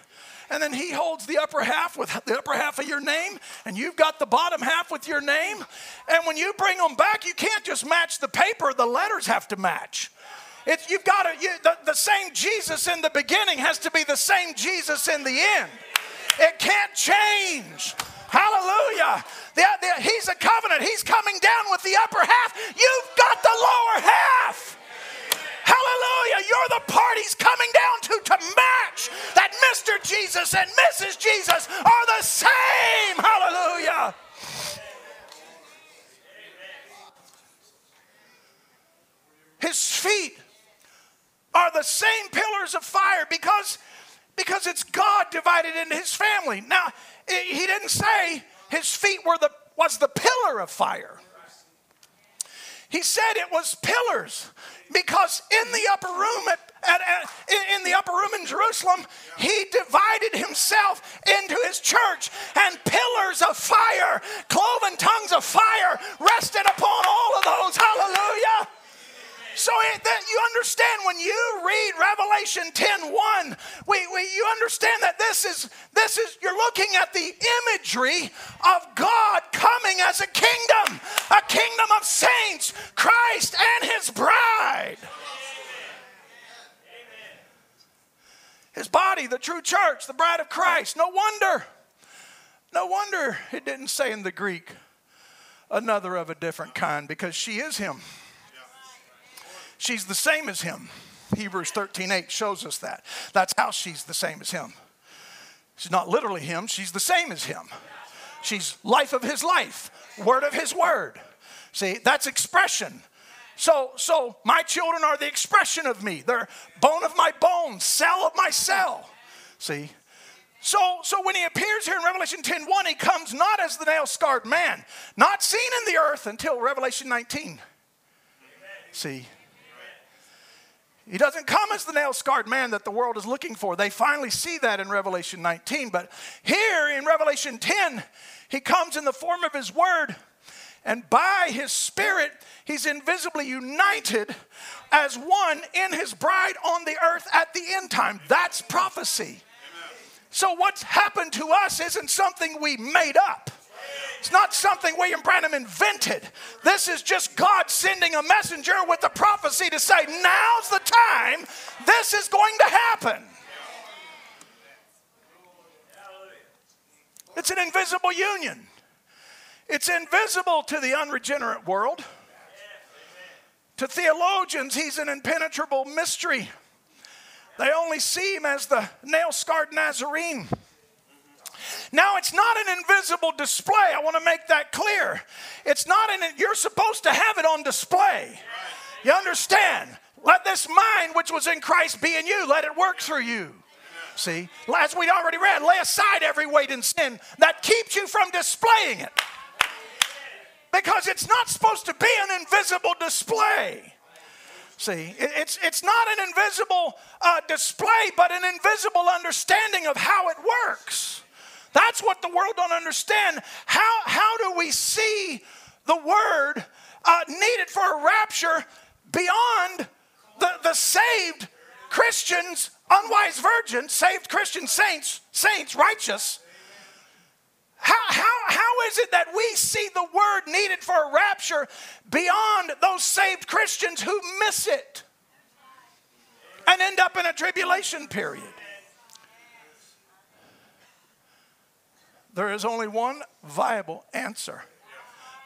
And then he holds the upper half with the upper half of your name, and you've got the bottom half with your name. And when you bring them back, you can't just match the paper, the letters have to match. It's, you've got to, you, the, the same Jesus in the beginning has to be the same Jesus in the end. It can't change. Hallelujah. The, the, he's a covenant. He's coming down with the upper half. You've got the lower half. Hallelujah. You're the parties coming down to to match that Mr. Jesus and Mrs. Jesus are the same. Hallelujah. His feet are the same pillars of fire because, because it's God divided into his family. Now, he didn't say his feet were the, was the pillar of fire. He said it was pillars because in the upper room at, at, at, in the upper room in Jerusalem, he divided himself into his church, and pillars of fire, cloven tongues of fire, rested upon all of those. Hallelujah. So it, that you understand when you read Revelation 10 1, we, we, you understand that this is, this is, you're looking at the imagery of God coming as a kingdom, a kingdom of saints, Christ and his bride. His body, the true church, the bride of Christ. No wonder, no wonder it didn't say in the Greek, another of a different kind, because she is him. She's the same as him. Hebrews 13 8 shows us that. That's how she's the same as him. She's not literally him, she's the same as him. She's life of his life, word of his word. See, that's expression. So, so my children are the expression of me. They're bone of my bone, cell of my cell. See? So, so when he appears here in Revelation 10 1, he comes not as the nail scarred man, not seen in the earth until Revelation 19. See? He doesn't come as the nail scarred man that the world is looking for. They finally see that in Revelation 19. But here in Revelation 10, he comes in the form of his word, and by his spirit, he's invisibly united as one in his bride on the earth at the end time. That's prophecy. So, what's happened to us isn't something we made up. It's not something William Branham invented. This is just God sending a messenger with the prophecy to say, now's the time this is going to happen. It's an invisible union. It's invisible to the unregenerate world. To theologians, he's an impenetrable mystery. They only see him as the nail scarred Nazarene. Now, it's not an invisible display. I want to make that clear. It's not an, you're supposed to have it on display. You understand? Let this mind which was in Christ be in you, let it work through you. See, as we already read, lay aside every weight and sin that keeps you from displaying it. Because it's not supposed to be an invisible display. See, it's, it's not an invisible uh, display, but an invisible understanding of how it works. That's what the world don't understand. How, how do we see the word uh, needed for a rapture beyond the, the saved Christians, unwise virgins, saved Christian saints, saints, righteous? How, how, how is it that we see the word needed for a rapture beyond those saved Christians who miss it and end up in a tribulation period? There is only one viable answer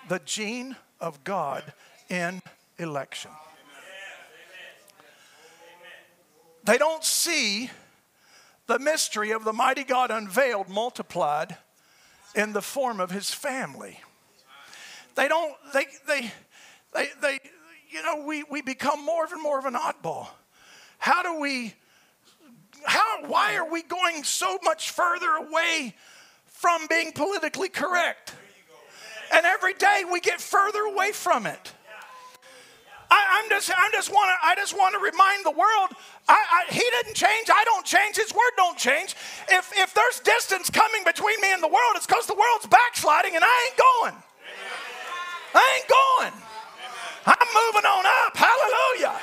the gene of God in election. They don't see the mystery of the mighty God unveiled, multiplied in the form of his family. They don't, they, they, they, they you know, we, we become more and more of an oddball. How do we, how, why are we going so much further away from being politically correct? And every day we get further away from it. I, am just, I'm just want to, I just want to remind the world, I, I, he didn't change. I don't change. His word don't change. If, if there's distance coming between me and the world, it's because the world's backsliding and I ain't going. I ain't going. I'm moving on up. Hallelujah.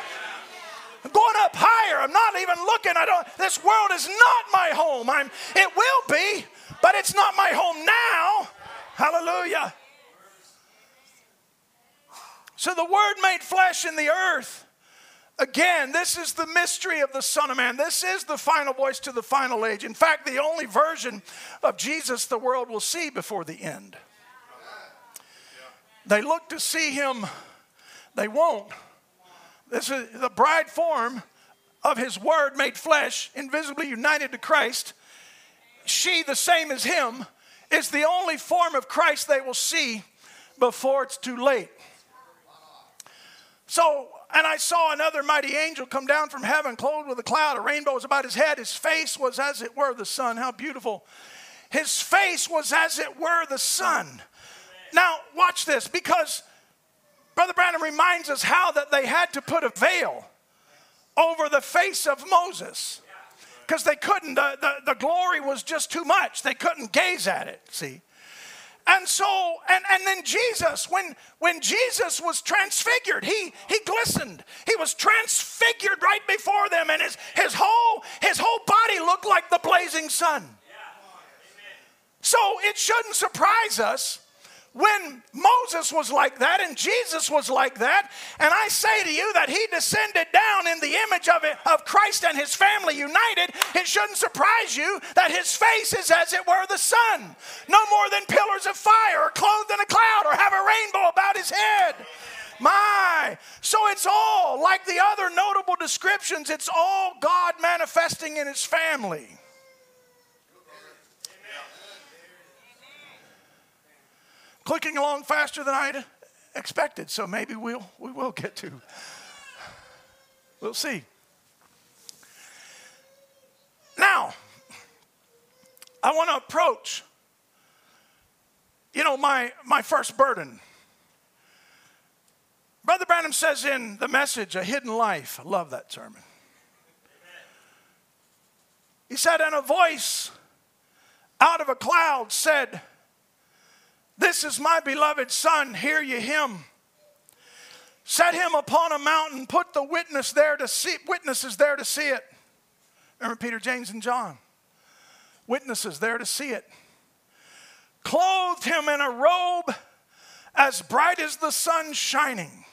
I'm going up higher. I'm not even looking. I don't. This world is not my home. I'm. It will be, but it's not my home now. Hallelujah. So the Word made flesh in the earth. Again, this is the mystery of the Son of Man. This is the final voice to the final age. In fact, the only version of Jesus the world will see before the end. They look to see him, they won't. This is the bride form of his word made flesh, invisibly united to Christ. She, the same as him, is the only form of Christ they will see before it's too late. So, and I saw another mighty angel come down from heaven, clothed with a cloud. A rainbow was about his head. His face was as it were the sun. How beautiful. His face was as it were the sun. Now, watch this, because Brother Branham reminds us how that they had to put a veil over the face of Moses because they couldn't, the, the, the, glory was just too much. They couldn't gaze at it, see. And so, and, and then Jesus, when, when Jesus was transfigured, he, he glistened. He was transfigured right before them, and his, his, whole, his whole body looked like the blazing sun. So it shouldn't surprise us when Moses was like that and Jesus was like that, and I say to you that he descended down in the image of, it, of Christ and his family united, it shouldn't surprise you that his face is as it were the sun, no more than pillars of fire, or clothed in a cloud, or have a rainbow about his head. My. So it's all like the other notable descriptions, it's all God manifesting in his family. Clicking along faster than I had expected. So maybe we'll, we will get to. We'll see. Now, I want to approach, you know, my, my first burden. Brother Branham says in the message, A Hidden Life. I love that sermon. He said, And a voice out of a cloud said, this is my beloved son, hear ye him. Set him upon a mountain, put the witness there to see witnesses there to see it. Remember Peter, James, and John. Witnesses there to see it. Clothed him in a robe as bright as the sun shining.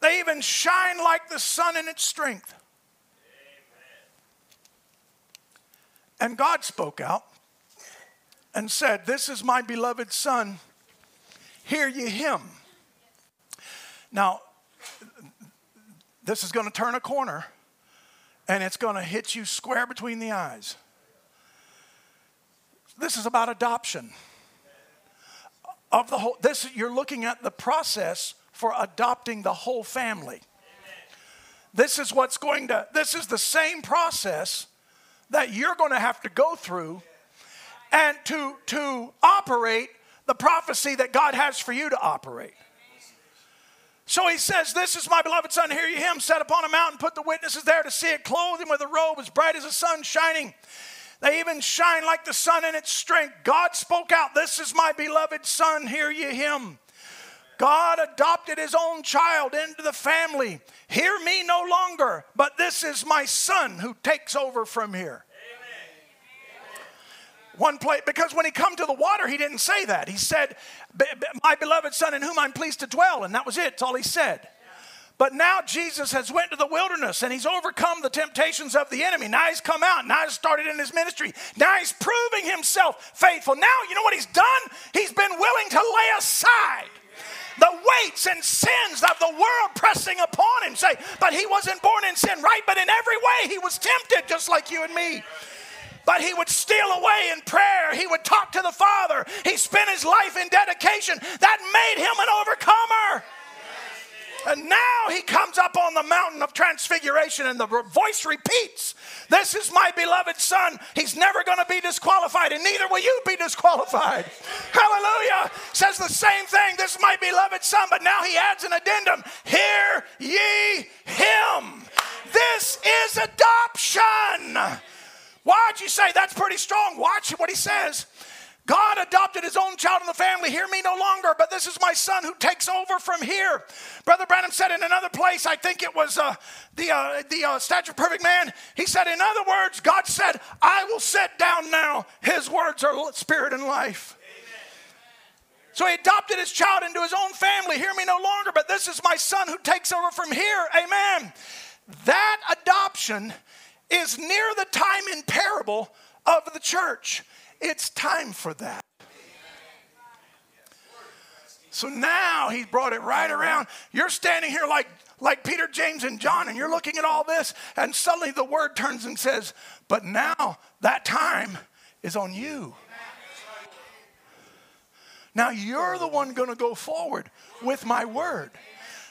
They even shine like the sun in its strength. And God spoke out and said, This is my beloved Son, hear ye him. Now, this is going to turn a corner and it's going to hit you square between the eyes. This is about adoption of the whole this you're looking at the process for adopting the whole family. This is what's going to this is the same process that you're going to have to go through and to, to operate the prophecy that God has for you to operate. So he says, This is my beloved son, hear ye him, set upon a mountain, put the witnesses there to see it, clothe him with a robe as bright as the sun shining. They even shine like the sun in its strength. God spoke out, This is my beloved son, hear ye him. God adopted his own child into the family. Hear me no longer, but this is my son who takes over from here one place because when he come to the water he didn't say that. He said my beloved son in whom i'm pleased to dwell and that was it. That's all he said. But now jesus has went to the wilderness and he's overcome the temptations of the enemy. Now he's come out. Now he's started in his ministry. Now he's proving himself faithful. Now you know what he's done? He's been willing to lay aside the weights and sins of the world pressing upon him. Say, but he wasn't born in sin, right? But in every way he was tempted, just like you and me. But he would steal away in prayer. He would talk to the Father. He spent his life in dedication. That made him an overcomer. And now he comes up on the mountain of transfiguration, and the voice repeats, This is my beloved son. He's never going to be disqualified, and neither will you be disqualified. Hallelujah. Says the same thing. This is my beloved son, but now he adds an addendum Hear ye him. This is adoption. Why'd you say that's pretty strong? Watch what he says. God adopted his own child in the family. Hear me no longer, but this is my son who takes over from here. Brother Branham said in another place, I think it was uh, the, uh, the uh, Stature of Perfect Man, he said, in other words, God said, I will set down now. His words are spirit and life. So he adopted his child into his own family. Hear me no longer, but this is my son who takes over from here. Amen. That adoption is near the time in parable of the church. It's time for that. So now he's brought it right around. You're standing here like, like Peter, James, and John, and you're looking at all this, and suddenly the word turns and says, But now that time is on you. Now you're the one going to go forward with my word.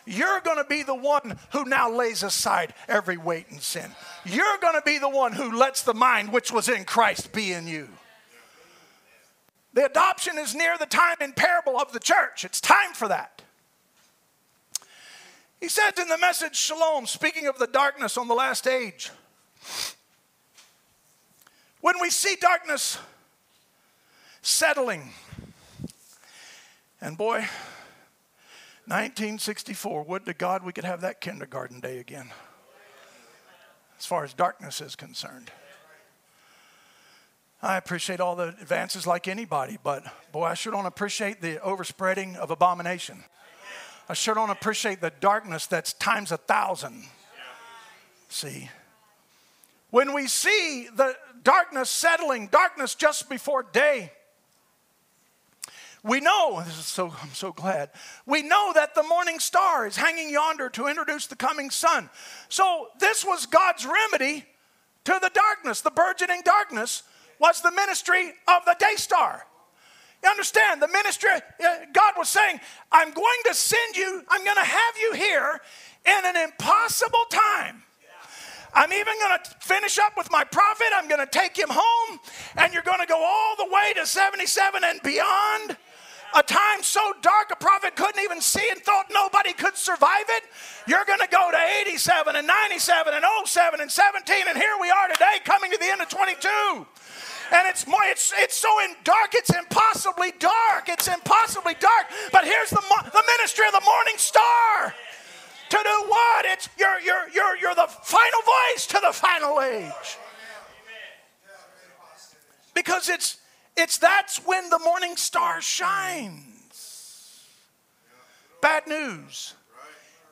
You're going to be the one who now lays aside every weight and sin. You're going to be the one who lets the mind which was in Christ be in you. The adoption is near the time in parable of the church. It's time for that. He says in the message Shalom, speaking of the darkness on the last age, when we see darkness settling, and boy, 1964, would to God we could have that kindergarten day again, as far as darkness is concerned. I appreciate all the advances like anybody, but boy, I sure don't appreciate the overspreading of abomination. I sure don't appreciate the darkness that's times a thousand. See? When we see the darkness settling, darkness just before day, we know, this is so, I'm so glad, we know that the morning star is hanging yonder to introduce the coming sun. So this was God's remedy to the darkness, the burgeoning darkness was the ministry of the day star. You understand? The ministry, uh, God was saying, I'm going to send you, I'm going to have you here in an impossible time. I'm even going to finish up with my prophet. I'm going to take him home, and you're going to go all the way to 77 and beyond. A time so dark a prophet couldn't even see and thought nobody could survive it. You're going to go to 87 and 97 and 07 and 17, and here we are today coming to the end of 22 and it's more, it's, it's so in dark, it's impossibly dark. It's impossibly dark. But here's the, the ministry of the morning star. To do what? It's you're, you're, you're, you're the final voice to the final age. Because it's it's that's when the morning star shines. Bad news.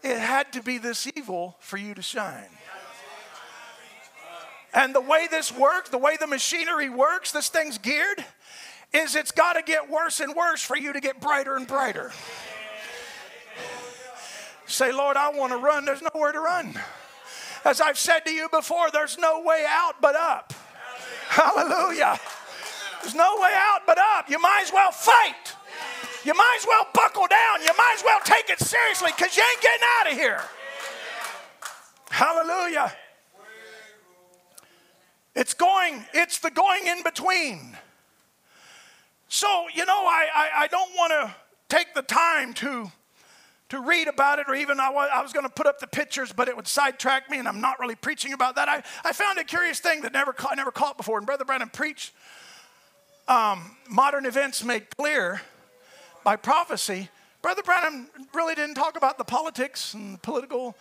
It had to be this evil for you to shine. And the way this works, the way the machinery works, this thing's geared, is it's got to get worse and worse for you to get brighter and brighter. Say, Lord, I want to run. There's nowhere to run. As I've said to you before, there's no way out but up. Hallelujah. There's no way out but up. You might as well fight. You might as well buckle down. You might as well take it seriously because you ain't getting out of here. Hallelujah. It's going, it's the going in between. So, you know, I, I, I don't want to take the time to, to read about it, or even I was, I was going to put up the pictures, but it would sidetrack me, and I'm not really preaching about that. I, I found a curious thing that never, I never caught before, and Brother Branham preached um, modern events made clear by prophecy. Brother Branham really didn't talk about the politics and political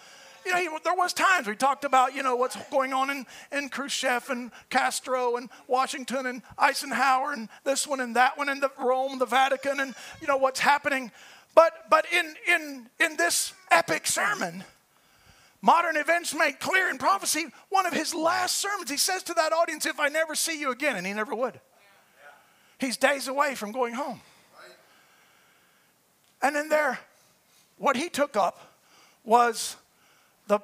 you know, he, there was times we talked about, you know, what's going on in, in Khrushchev and Castro and Washington and Eisenhower and this one and that one and the Rome, the Vatican and, you know, what's happening. But, but in, in, in this epic sermon, modern events made clear in prophecy, one of his last sermons, he says to that audience, if I never see you again, and he never would. He's days away from going home. And in there, what he took up was the,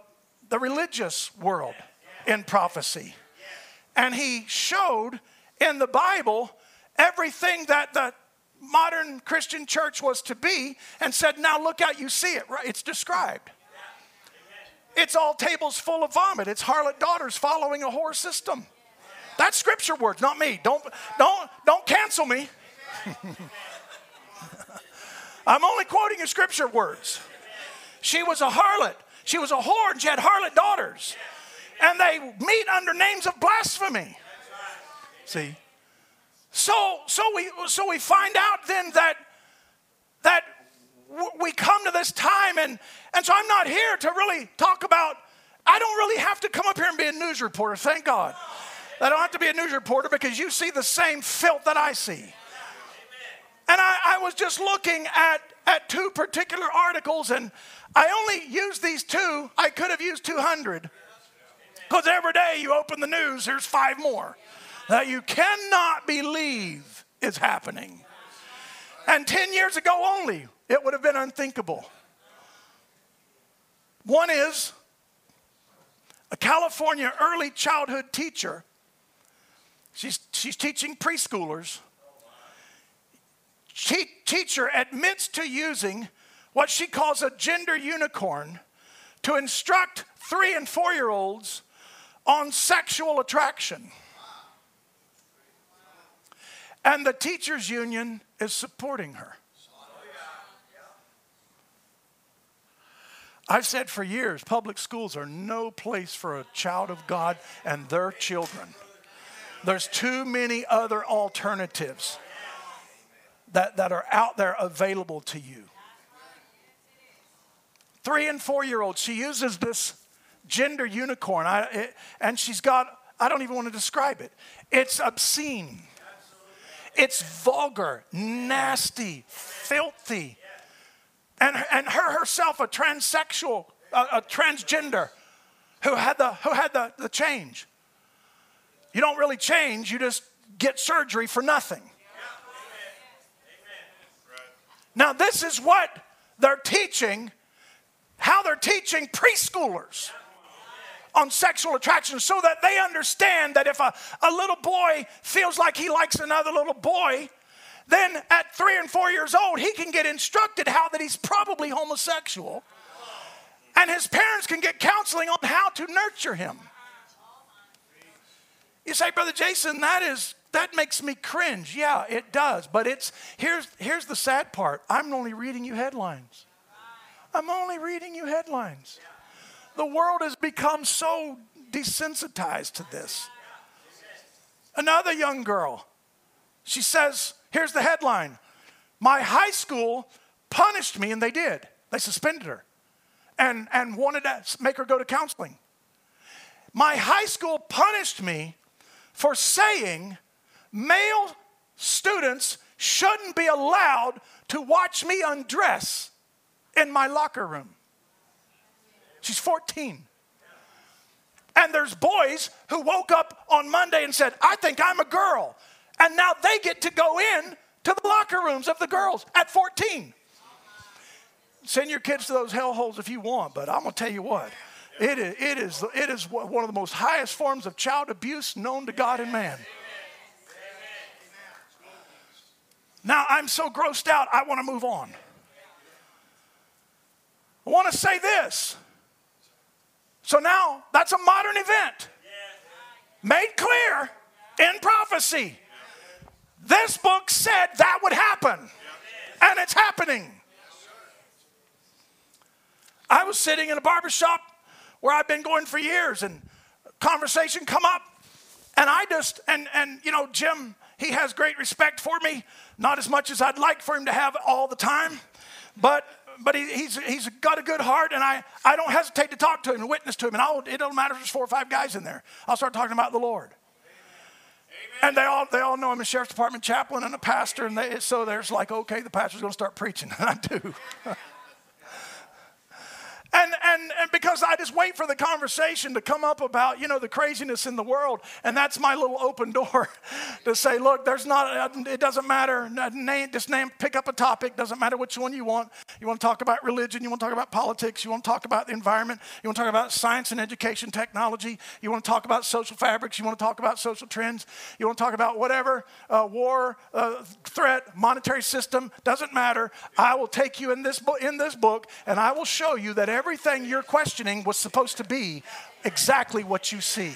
the religious world in prophecy. And he showed in the Bible everything that the modern Christian church was to be and said, Now look out, you see it, right? It's described. It's all tables full of vomit. It's harlot daughters following a whore system. That's scripture words, not me. Don't, don't, don't cancel me. I'm only quoting your scripture words. She was a harlot. She was a whore and she had harlot daughters. And they meet under names of blasphemy. See? So, so, we, so we find out then that, that we come to this time, and, and so I'm not here to really talk about, I don't really have to come up here and be a news reporter, thank God. I don't have to be a news reporter because you see the same filth that I see. And I, I was just looking at, at two particular articles, and I only used these two. I could have used 200. Because every day you open the news, there's five more that you cannot believe is happening. And 10 years ago only, it would have been unthinkable. One is a California early childhood teacher. She's, she's teaching preschoolers. Teacher admits to using what she calls a gender unicorn to instruct three and four year olds on sexual attraction. And the teachers' union is supporting her. I've said for years public schools are no place for a child of God and their children. There's too many other alternatives that, that are out there available to you. Three and four year olds, she uses this gender unicorn, I, it, and she's got, I don't even want to describe it. It's obscene, it's vulgar, nasty, filthy and, and her herself a transsexual, a, a transgender who had the, who had the, the change. You don't really change, you just get surgery for nothing. Now, this is what they're teaching, how they're teaching preschoolers on sexual attraction so that they understand that if a, a little boy feels like he likes another little boy, then at three and four years old, he can get instructed how that he's probably homosexual. And his parents can get counseling on how to nurture him. You say, Brother Jason, that is that makes me cringe. Yeah, it does. But it's here's here's the sad part. I'm only reading you headlines. I'm only reading you headlines. The world has become so desensitized to this. Another young girl, she says, Here's the headline My high school punished me, and they did. They suspended her and, and wanted to make her go to counseling. My high school punished me for saying male students shouldn't be allowed to watch me undress in my locker room. She's 14. And there's boys who woke up on Monday and said, I think I'm a girl. And now they get to go in to the locker rooms of the girls at 14. Send your kids to those hellholes if you want, but I'm to tell you what. It is, it, is, it is one of the most highest forms of child abuse known to God and man. Now, I'm so grossed out, I want to move on. I want to say this. So now, that's a modern event made clear in prophecy. This book said that would happen, and it's happening. I was sitting in a barber shop where I've been going for years, and conversation come up, and I just and and you know Jim, he has great respect for me, not as much as I'd like for him to have all the time, but but he, he's he's got a good heart, and I I don't hesitate to talk to him and witness to him, and I'll, it don't matter if there's four or five guys in there. I'll start talking about the Lord. And they all, they all know I'm a sheriff's department chaplain and a pastor, and they, so there's like, okay, the pastor's going to start preaching. And I do. and And, and, because I just wait for the conversation to come up about, you know, the craziness in the world. And that's my little open door to say, look, there's not, it doesn't matter. Name, just name, pick up a topic. Doesn't matter which one you want. You want to talk about religion. You want to talk about politics. You want to talk about the environment. You want to talk about science and education, technology. You want to talk about social fabrics. You want to talk about social trends. You want to talk about whatever, uh, war, uh, threat, monetary system. Doesn't matter. I will take you in this, in this book and I will show you that everything you're questioning was supposed to be exactly what you see.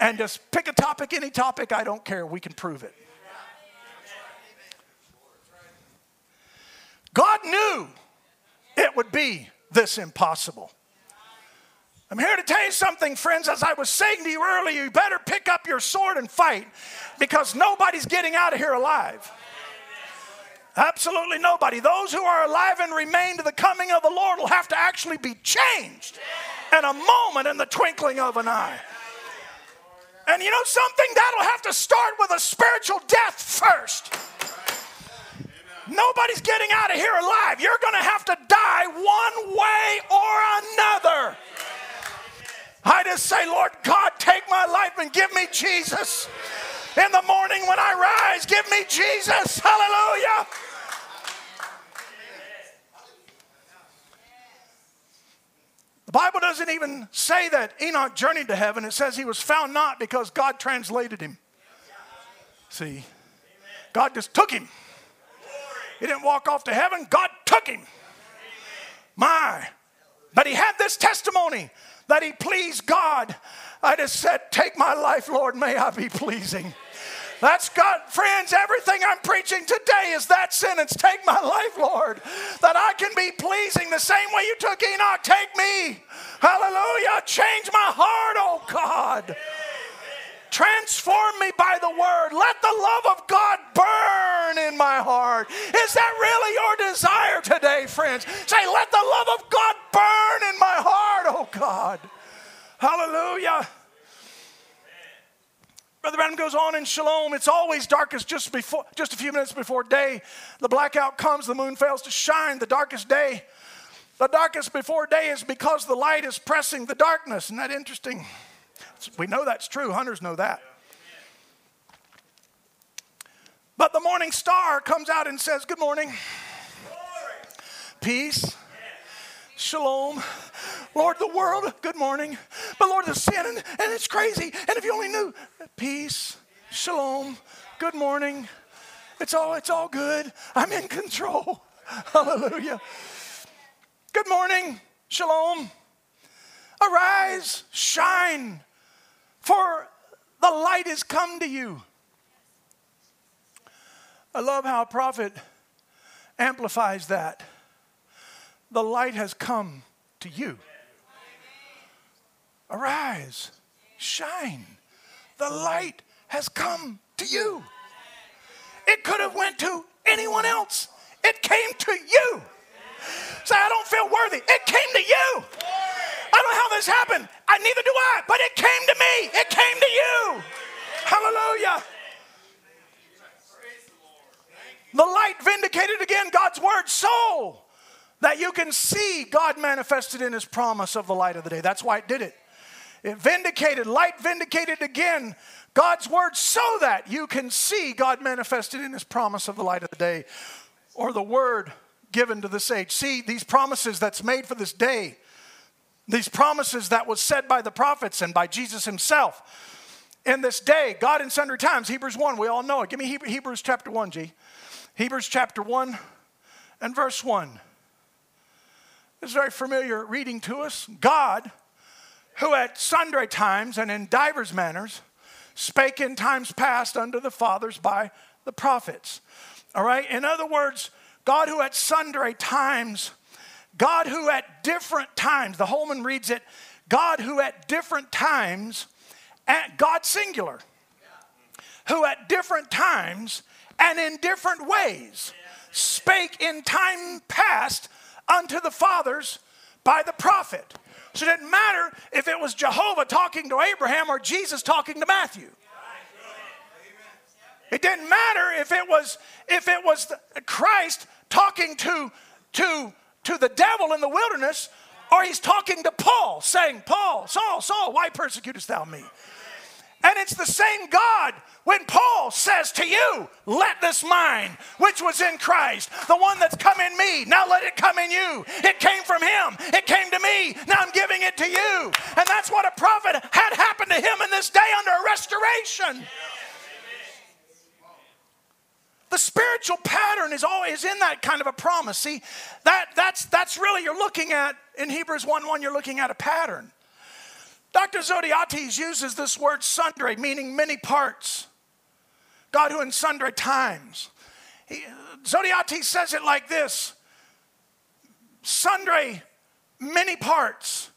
And just pick a topic, any topic, I don't care, we can prove it. God knew it would be this impossible. I'm here to tell you something, friends. As I was saying to you earlier, you better pick up your sword and fight because nobody's getting out of here alive. Absolutely nobody. Those who are alive and remain to the coming of the Lord will have to actually be changed in a moment in the twinkling of an eye. And you know something? That'll have to start with a spiritual death first. Nobody's getting out of here alive. You're going to have to die one way or another. I just say, Lord God, take my life and give me Jesus. In the morning when I rise, give me Jesus. Hallelujah. The Bible doesn't even say that Enoch journeyed to heaven. It says he was found not because God translated him. See, God just took him. He didn't walk off to heaven, God took him. My. But he had this testimony that he pleased God. I just said, Take my life, Lord, may I be pleasing. That's God, friends. Everything I'm preaching today is that sentence Take my life, Lord, that I can be pleasing the same way you took Enoch. Take me. Hallelujah. Change my heart, oh God. Transform me by the word. Let the love of God burn in my heart. Is that really your desire today, friends? Say, let the love of God burn in my heart, oh God. Hallelujah. Brother Branham goes on in Shalom. It's always darkest just before, just a few minutes before day. The blackout comes, the moon fails to shine. The darkest day, the darkest before day is because the light is pressing the darkness. Isn't that interesting? We know that's true. Hunters know that. But the morning star comes out and says, Good morning. Peace. Shalom. Lord, the world, good morning. But Lord, the sin, and, and it's crazy. And if you only knew, peace, shalom, good morning. It's all, it's all good. I'm in control. Hallelujah. Good morning, shalom. Arise, shine, for the light has come to you. I love how a prophet amplifies that. The light has come to you. Arise, shine. The light has come to you. It could have went to anyone else. It came to you. Say, I don't feel worthy. It came to you. I don't know how this happened. I neither do I, but it came to me. It came to you. Hallelujah. The light vindicated again God's word so that you can see God manifested in his promise of the light of the day. That's why it did it. It vindicated, light vindicated again God's word so that you can see God manifested in his promise of the light of the day or the word given to this age. See, these promises that's made for this day, these promises that was said by the prophets and by Jesus himself in this day, God in sundry times, Hebrews 1, we all know it. Give me Hebrews chapter 1, G. Hebrews chapter 1 and verse 1. This is very familiar reading to us. God, who at sundry times and in divers manners spake in times past unto the fathers by the prophets. All right? In other words, God who at sundry times, God who at different times, the Holman reads it, God who at different times, at God singular, who at different times and in different ways spake in time past unto the fathers by the prophet. So it didn't matter if it was Jehovah talking to Abraham or Jesus talking to Matthew. It didn't matter if it was if it was Christ talking to to to the devil in the wilderness Or he's talking to Paul, saying, Paul, Saul, Saul, why persecutest thou me? And it's the same God when Paul says to you, Let this mind which was in Christ, the one that's come in me, now let it come in you. It came from him, it came to me, now I'm giving it to you. And that's what a prophet had happened to him in this day under a restoration. The spiritual pattern is always in that kind of a promise. See, that, that's, that's really, you're looking at, in Hebrews 1 1, you're looking at a pattern. Dr. Zodhiates uses this word sundry, meaning many parts. God who in sundry times. He, Zodhiates says it like this sundry, many parts,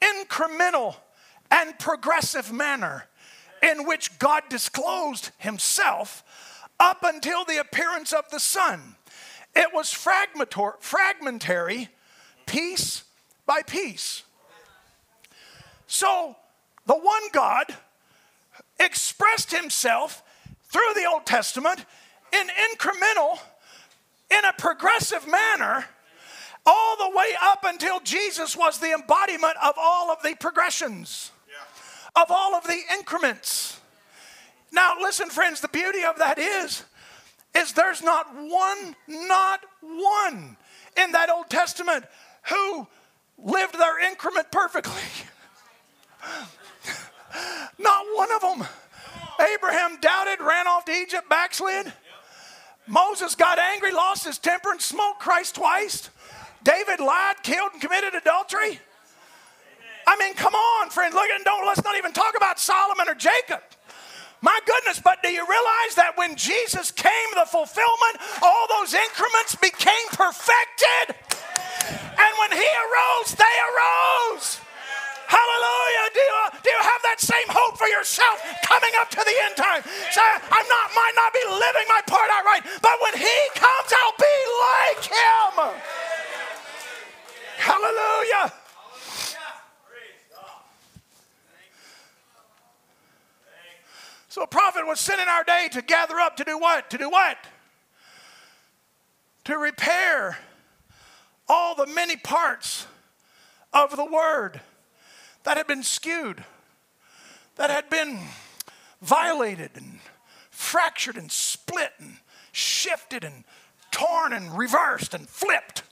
incremental and progressive manner in which God disclosed himself up until the appearance of the sun. It was fragmentary, piece by piece. So the one God expressed himself through the Old Testament in incremental, in a progressive manner, all the way up until Jesus was the embodiment of all of the progressions, of all of the increments. Now, listen, friends, the beauty of that is, is there's not one, not one in that Old Testament who lived their increment perfectly. Not one of them. Abraham doubted, ran off to Egypt, backslid. Moses got angry, lost his temper, and smoked Christ twice. David lied, killed, and committed adultery. I mean, come on, friend. Look, at don't let's not even talk about Solomon or Jacob. My goodness, but do you realize that when Jesus came, the fulfillment, all those increments became perfected? And when he arose, they arose. Hallelujah. Do you, do you have that same hope for yourself coming up to the end time? Say, I'm not, might not be living my part out right, but when he comes, I'll be like him. Hallelujah. So a prophet was sent in our day to gather up to do what? To do what? To repair all the many parts of the word that had been skewed, that had been violated and fractured and split and shifted and torn and reversed and flipped.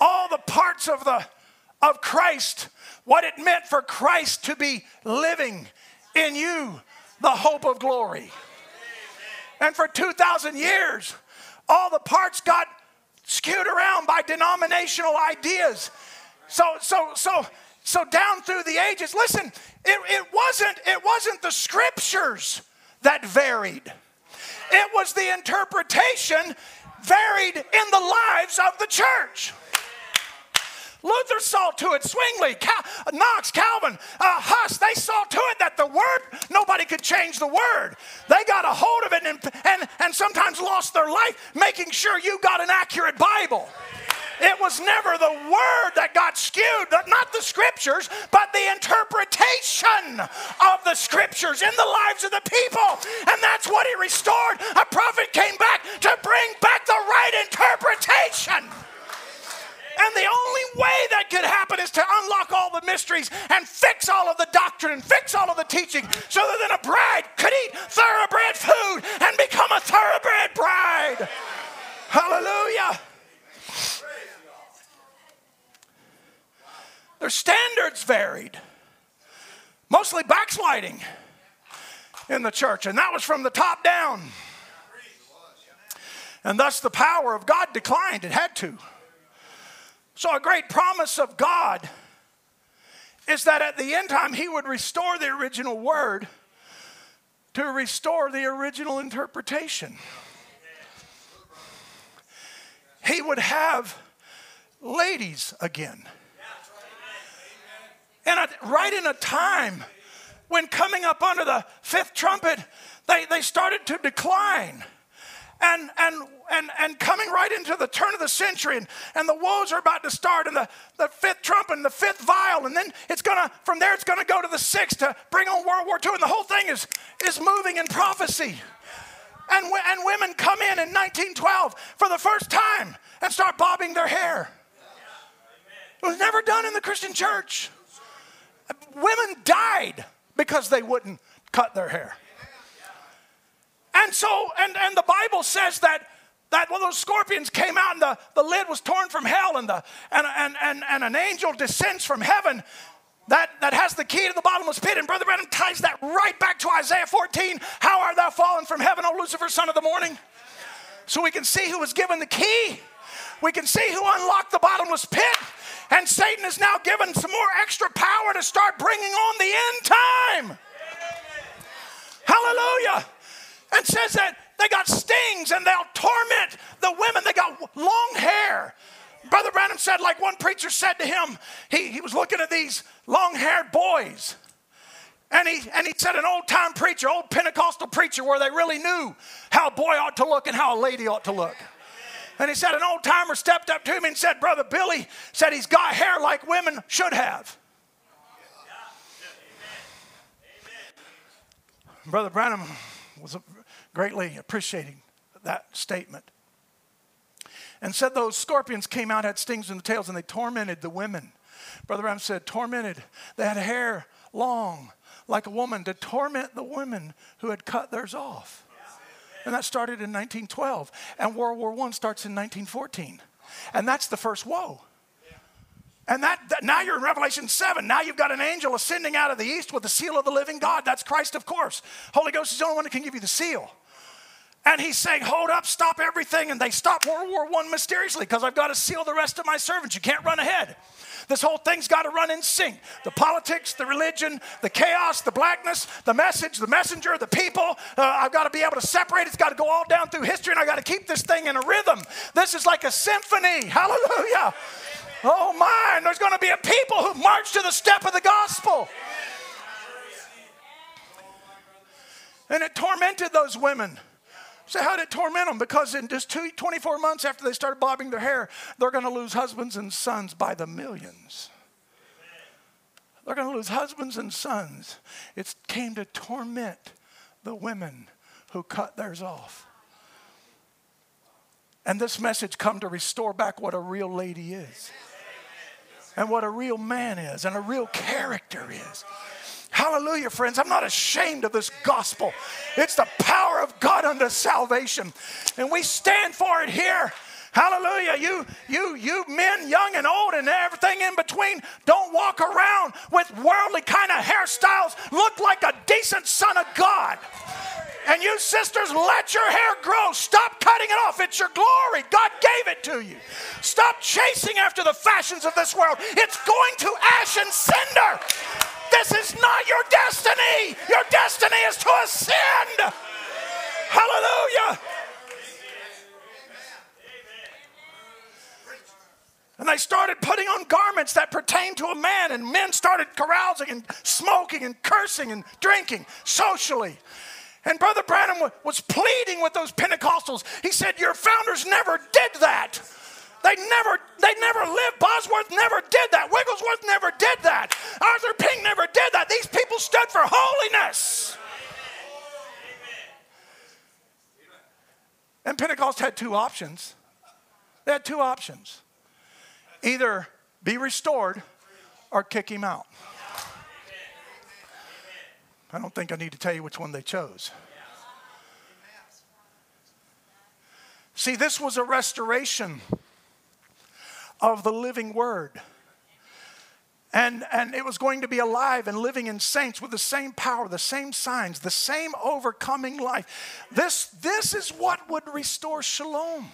All the parts of the of Christ, what it meant for Christ to be living in you the hope of glory. And for 2,000 years, all the parts got skewed around by denominational ideas. So, so, so, so down through the ages, listen, it, it wasn't, it wasn't the scriptures that varied. It was the interpretation varied in the lives of the church. Luther saw to it, Zwingli, Cal- Knox, Calvin, uh, Huss, they saw to it that the word, nobody could change the word. They got a hold of it and, and, and sometimes lost their life making sure you got an accurate Bible. It was never the word that got skewed, not the scriptures, but the interpretation of the scriptures in the lives of the people. And that's what he restored. A prophet came back to bring back the right interpretation. And the only way that could happen is to unlock all the mysteries and fix all of the doctrine and fix all of the teaching so that then a bride could eat thoroughbred food and become a thoroughbred bride. Hallelujah. Their standards varied, mostly backsliding in the church, and that was from the top down. And thus the power of God declined. It had to. So, a great promise of God is that at the end time, He would restore the original word to restore the original interpretation. He would have ladies again. And right in a time when coming up under the fifth trumpet, they, they started to decline and, and, and, and coming right into the turn of the century, and, and the woes are about to start, and the, the fifth trumpet and the fifth vial, and then it's gonna, from there, it's gonna go to the sixth to bring on World War II, and the whole thing is, is moving in prophecy. And, and women come in in 1912 for the first time and start bobbing their hair. It was never done in the Christian church. Women died because they wouldn't cut their hair. And so, and, and the Bible says that that of those scorpions came out and the, the lid was torn from hell and, the, and, and, and, and an angel descends from heaven that, that has the key to the bottomless pit. And Brother Branham ties that right back to Isaiah 14. How art thou fallen from heaven, O Lucifer, son of the morning? So we can see who was given the key. We can see who unlocked the bottomless pit. And Satan is now given some more extra power to start bringing on the end time. Hallelujah. And says that they got stings and they'll torment the women. They got long hair. Brother Branham said, like one preacher said to him, he, he was looking at these long haired boys. And he, and he said, an old time preacher, old Pentecostal preacher, where they really knew how a boy ought to look and how a lady ought to look. And he said, an old timer stepped up to him and said, Brother Billy said he's got hair like women should have. Brother Branham was greatly appreciating that statement and said those scorpions came out, had stings in the tails, and they tormented the women. Brother Branham said, tormented. They had hair long like a woman to torment the women who had cut theirs off. And that started in 1912. And World War I starts in 1914. And that's the first woe. And that, that, now you're in Revelation 7. Now you've got an angel ascending out of the east with the seal of the living God. That's Christ, of course. Holy Ghost is the only one that can give you the seal. And he's saying, Hold up, stop everything. And they stop World War I mysteriously because I've got to seal the rest of my servants. You can't run ahead. This whole thing's got to run in sync. The politics, the religion, the chaos, the blackness, the message, the messenger, the people. Uh, I've got to be able to separate. It's got to go all down through history, and I've got to keep this thing in a rhythm. This is like a symphony. Hallelujah. Oh, my. There's going to be a people who march to the step of the gospel. And it tormented those women. So, how did it torment them? Because in just two, 24 months after they started bobbing their hair, they're going to lose husbands and sons by the millions. They're going to lose husbands and sons. It came to torment the women who cut theirs off. And this message come to restore back what a real lady is. And what a real man is and a real character is. Hallelujah, friends. I'm not ashamed of this gospel. It's the power of God unto salvation. And we stand for it here. Hallelujah. You, you, you men, young and old, and everything in between, don't walk around with worldly kind of hairstyles. Look like a decent son of God. And you sisters, let your hair grow. Stop cutting it off. It's your glory. God gave it to you. Stop chasing after the fashions of this world. It's going to ash and cinder. This is not your destiny. Your destiny is to ascend. Hallelujah. And they started putting on garments that pertained to a man, and men started carousing and smoking and cursing and drinking socially. And Brother Branham was pleading with those Pentecostals. He said, Your founders never did that. They never, they never lived. Bosworth never did that. Wigglesworth never did that. Arthur Pink never did that. These people stood for holiness. And Pentecost had two options. They had two options either be restored or kick him out. I don't think I need to tell you which one they chose. See, this was a restoration of the living word. And, and it was going to be alive and living in saints with the same power, the same signs, the same overcoming life. This, this is what would restore shalom.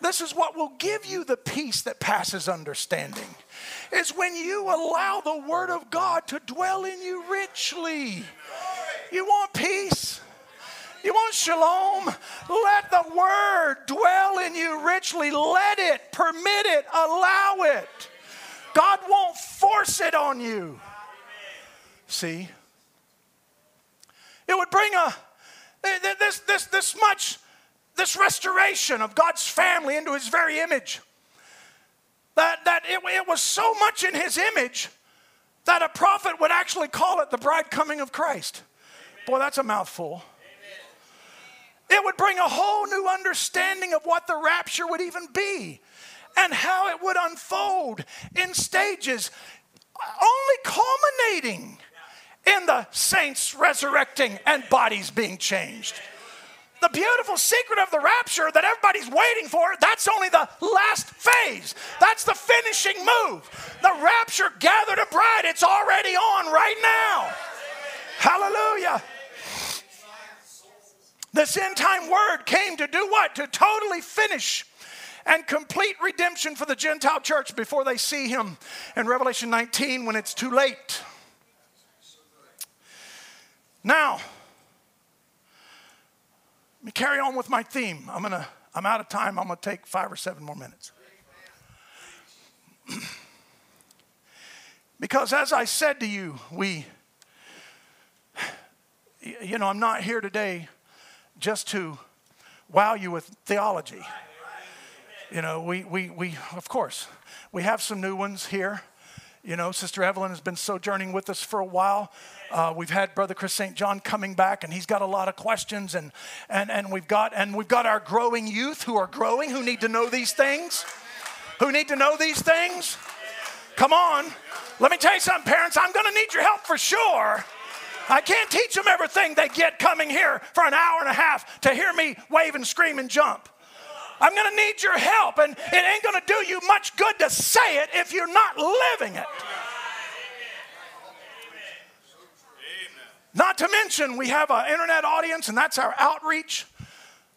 This is what will give you the peace that passes understanding. Is when you allow the Word of God to dwell in you richly. You want peace? You want shalom? Let the word dwell in you richly. Let it, permit it, allow it. God won't force it on you. See? It would bring a this this this much this restoration of God's family into his very image. That that it, it was so much in his image that a prophet would actually call it the bride coming of Christ. Boy, that's a mouthful. It would bring a whole new understanding of what the rapture would even be. and how it would unfold in stages, only culminating in the saints resurrecting and bodies being changed. The beautiful secret of the rapture that everybody's waiting for, that's only the last phase. That's the finishing move. The rapture gathered a bride, it's already on right now. Hallelujah. This end time word came to do what? To totally finish and complete redemption for the Gentile church before they see him in Revelation 19 when it's too late. Now, let me carry on with my theme. I'm gonna, I'm out of time. I'm gonna take five or seven more minutes. because as I said to you, we, you know, I'm not here today just to wow you with theology. You know, we, we, we, of course, we have some new ones here. You know, Sister Evelyn has been sojourning with us for a while. Uh, we've had Brother Chris St. John coming back, and he's got a lot of questions, and, and, and, we've got, and we've got our growing youth who are growing, who need to know these things. Who need to know these things. Come on. Let me tell you something, parents. I'm going to need your help for sure. I can't teach them everything they get coming here for an hour and a half to hear me wave and scream and jump. I'm going to need your help, and it ain't going to do you much good to say it if you're not living it. Not to mention, we have an internet audience, and that's our outreach.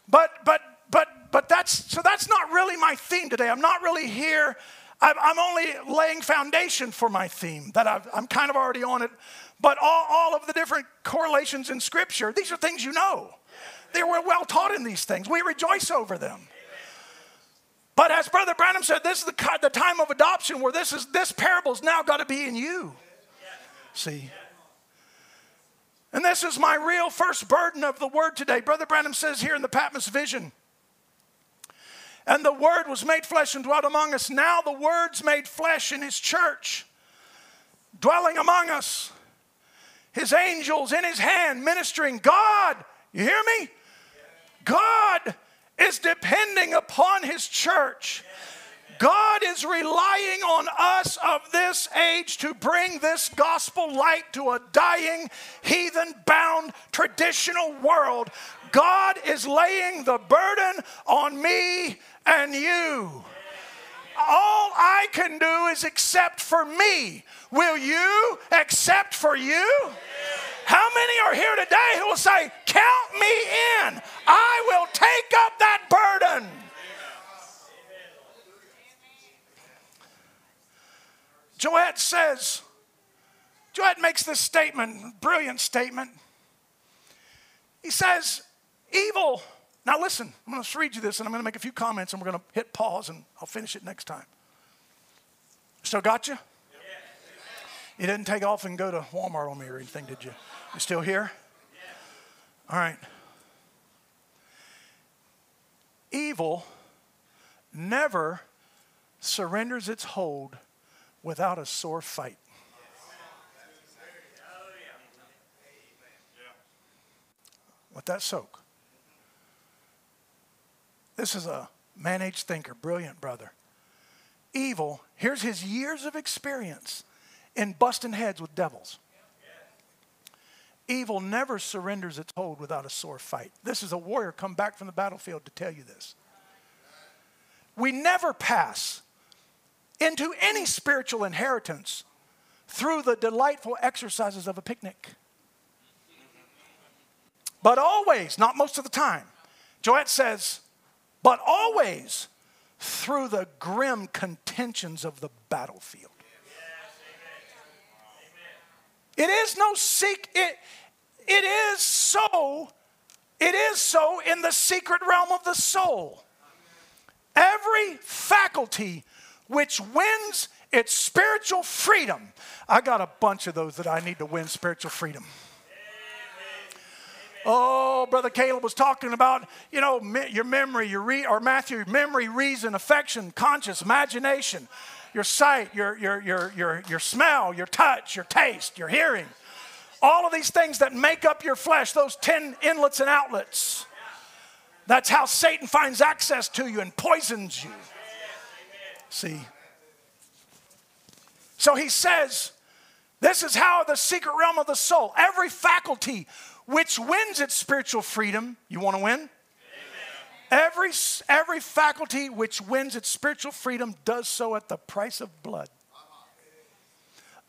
But, but, but, but that's so that's not really my theme today. I'm not really here. I'm only laying foundation for my theme that i am kind of already on it. But all, all of the different correlations in Scripture, these are things you know. They were well taught in these things. We rejoice over them. But as Brother Branham said, this is the, the time of adoption where this is this parable's now got to be in you. See. And this is my real first burden of the word today. Brother Branham says here in the Patmos vision. And the word was made flesh and dwelt among us. Now the word's made flesh in his church, dwelling among us. His angels in his hand ministering. God, you hear me? God is depending upon his church. God is relying on us of this age to bring this gospel light to a dying, heathen bound, traditional world. God is laying the burden on me and you. All I can do is accept for me. Will you accept for you? How many are here today who will say, Count me in? I will take up that burden. Jowett says, Jowett makes this statement, brilliant statement. He says, Evil. Now listen, I'm going to read you this and I'm going to make a few comments and we're going to hit pause and I'll finish it next time. Still got you? You didn't take off and go to Walmart on me or anything, did you? You still here? All right. Evil never surrenders its hold without a sore fight. Let that soak. This is a managed thinker, brilliant brother. Evil, here's his years of experience in busting heads with devils. Evil never surrenders its hold without a sore fight. This is a warrior come back from the battlefield to tell you this. We never pass into any spiritual inheritance through the delightful exercises of a picnic. But always, not most of the time, Jowett says, but always through the grim contentions of the battlefield. It is no seek it it is so it is so in the secret realm of the soul. Every faculty which wins its spiritual freedom. I got a bunch of those that I need to win spiritual freedom. Oh, Brother Caleb was talking about, you know, your memory, your re- or Matthew, memory, reason, affection, conscience, imagination your sight, your, your, your, your, your smell, your touch, your taste, your hearing. All of these things that make up your flesh, those 10 inlets and outlets. That's how Satan finds access to you and poisons you. See? So he says, this is how the secret realm of the soul, every faculty which wins its spiritual freedom, you want to win? Every, every faculty which wins its spiritual freedom does so at the price of blood.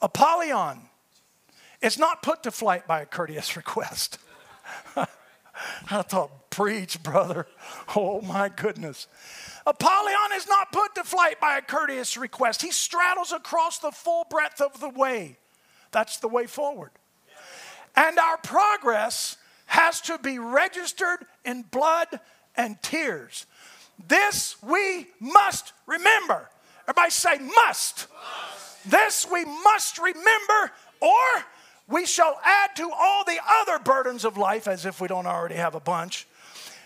Apollyon is not put to flight by a courteous request. I thought, preach, brother. Oh my goodness. Apollyon is not put to flight by a courteous request. He straddles across the full breadth of the way. That's the way forward. And our progress has to be registered in blood and tears. This we must remember. Everybody say, must. must. This we must remember, or we shall add to all the other burdens of life, as if we don't already have a bunch.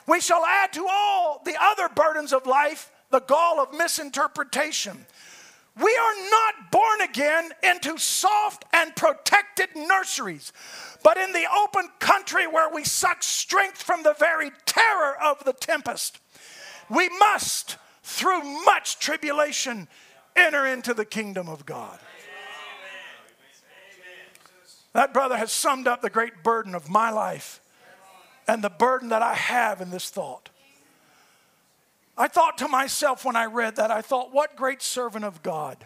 We shall add to all the other burdens of life the gall of misinterpretation. We are not born again into soft and protected nurseries, but in the open country where we suck strength from the very terror of the tempest. We must, through much tribulation, enter into the kingdom of God. That brother has summed up the great burden of my life and the burden that I have in this thought. I thought to myself when I read that, I thought, what great servant of God.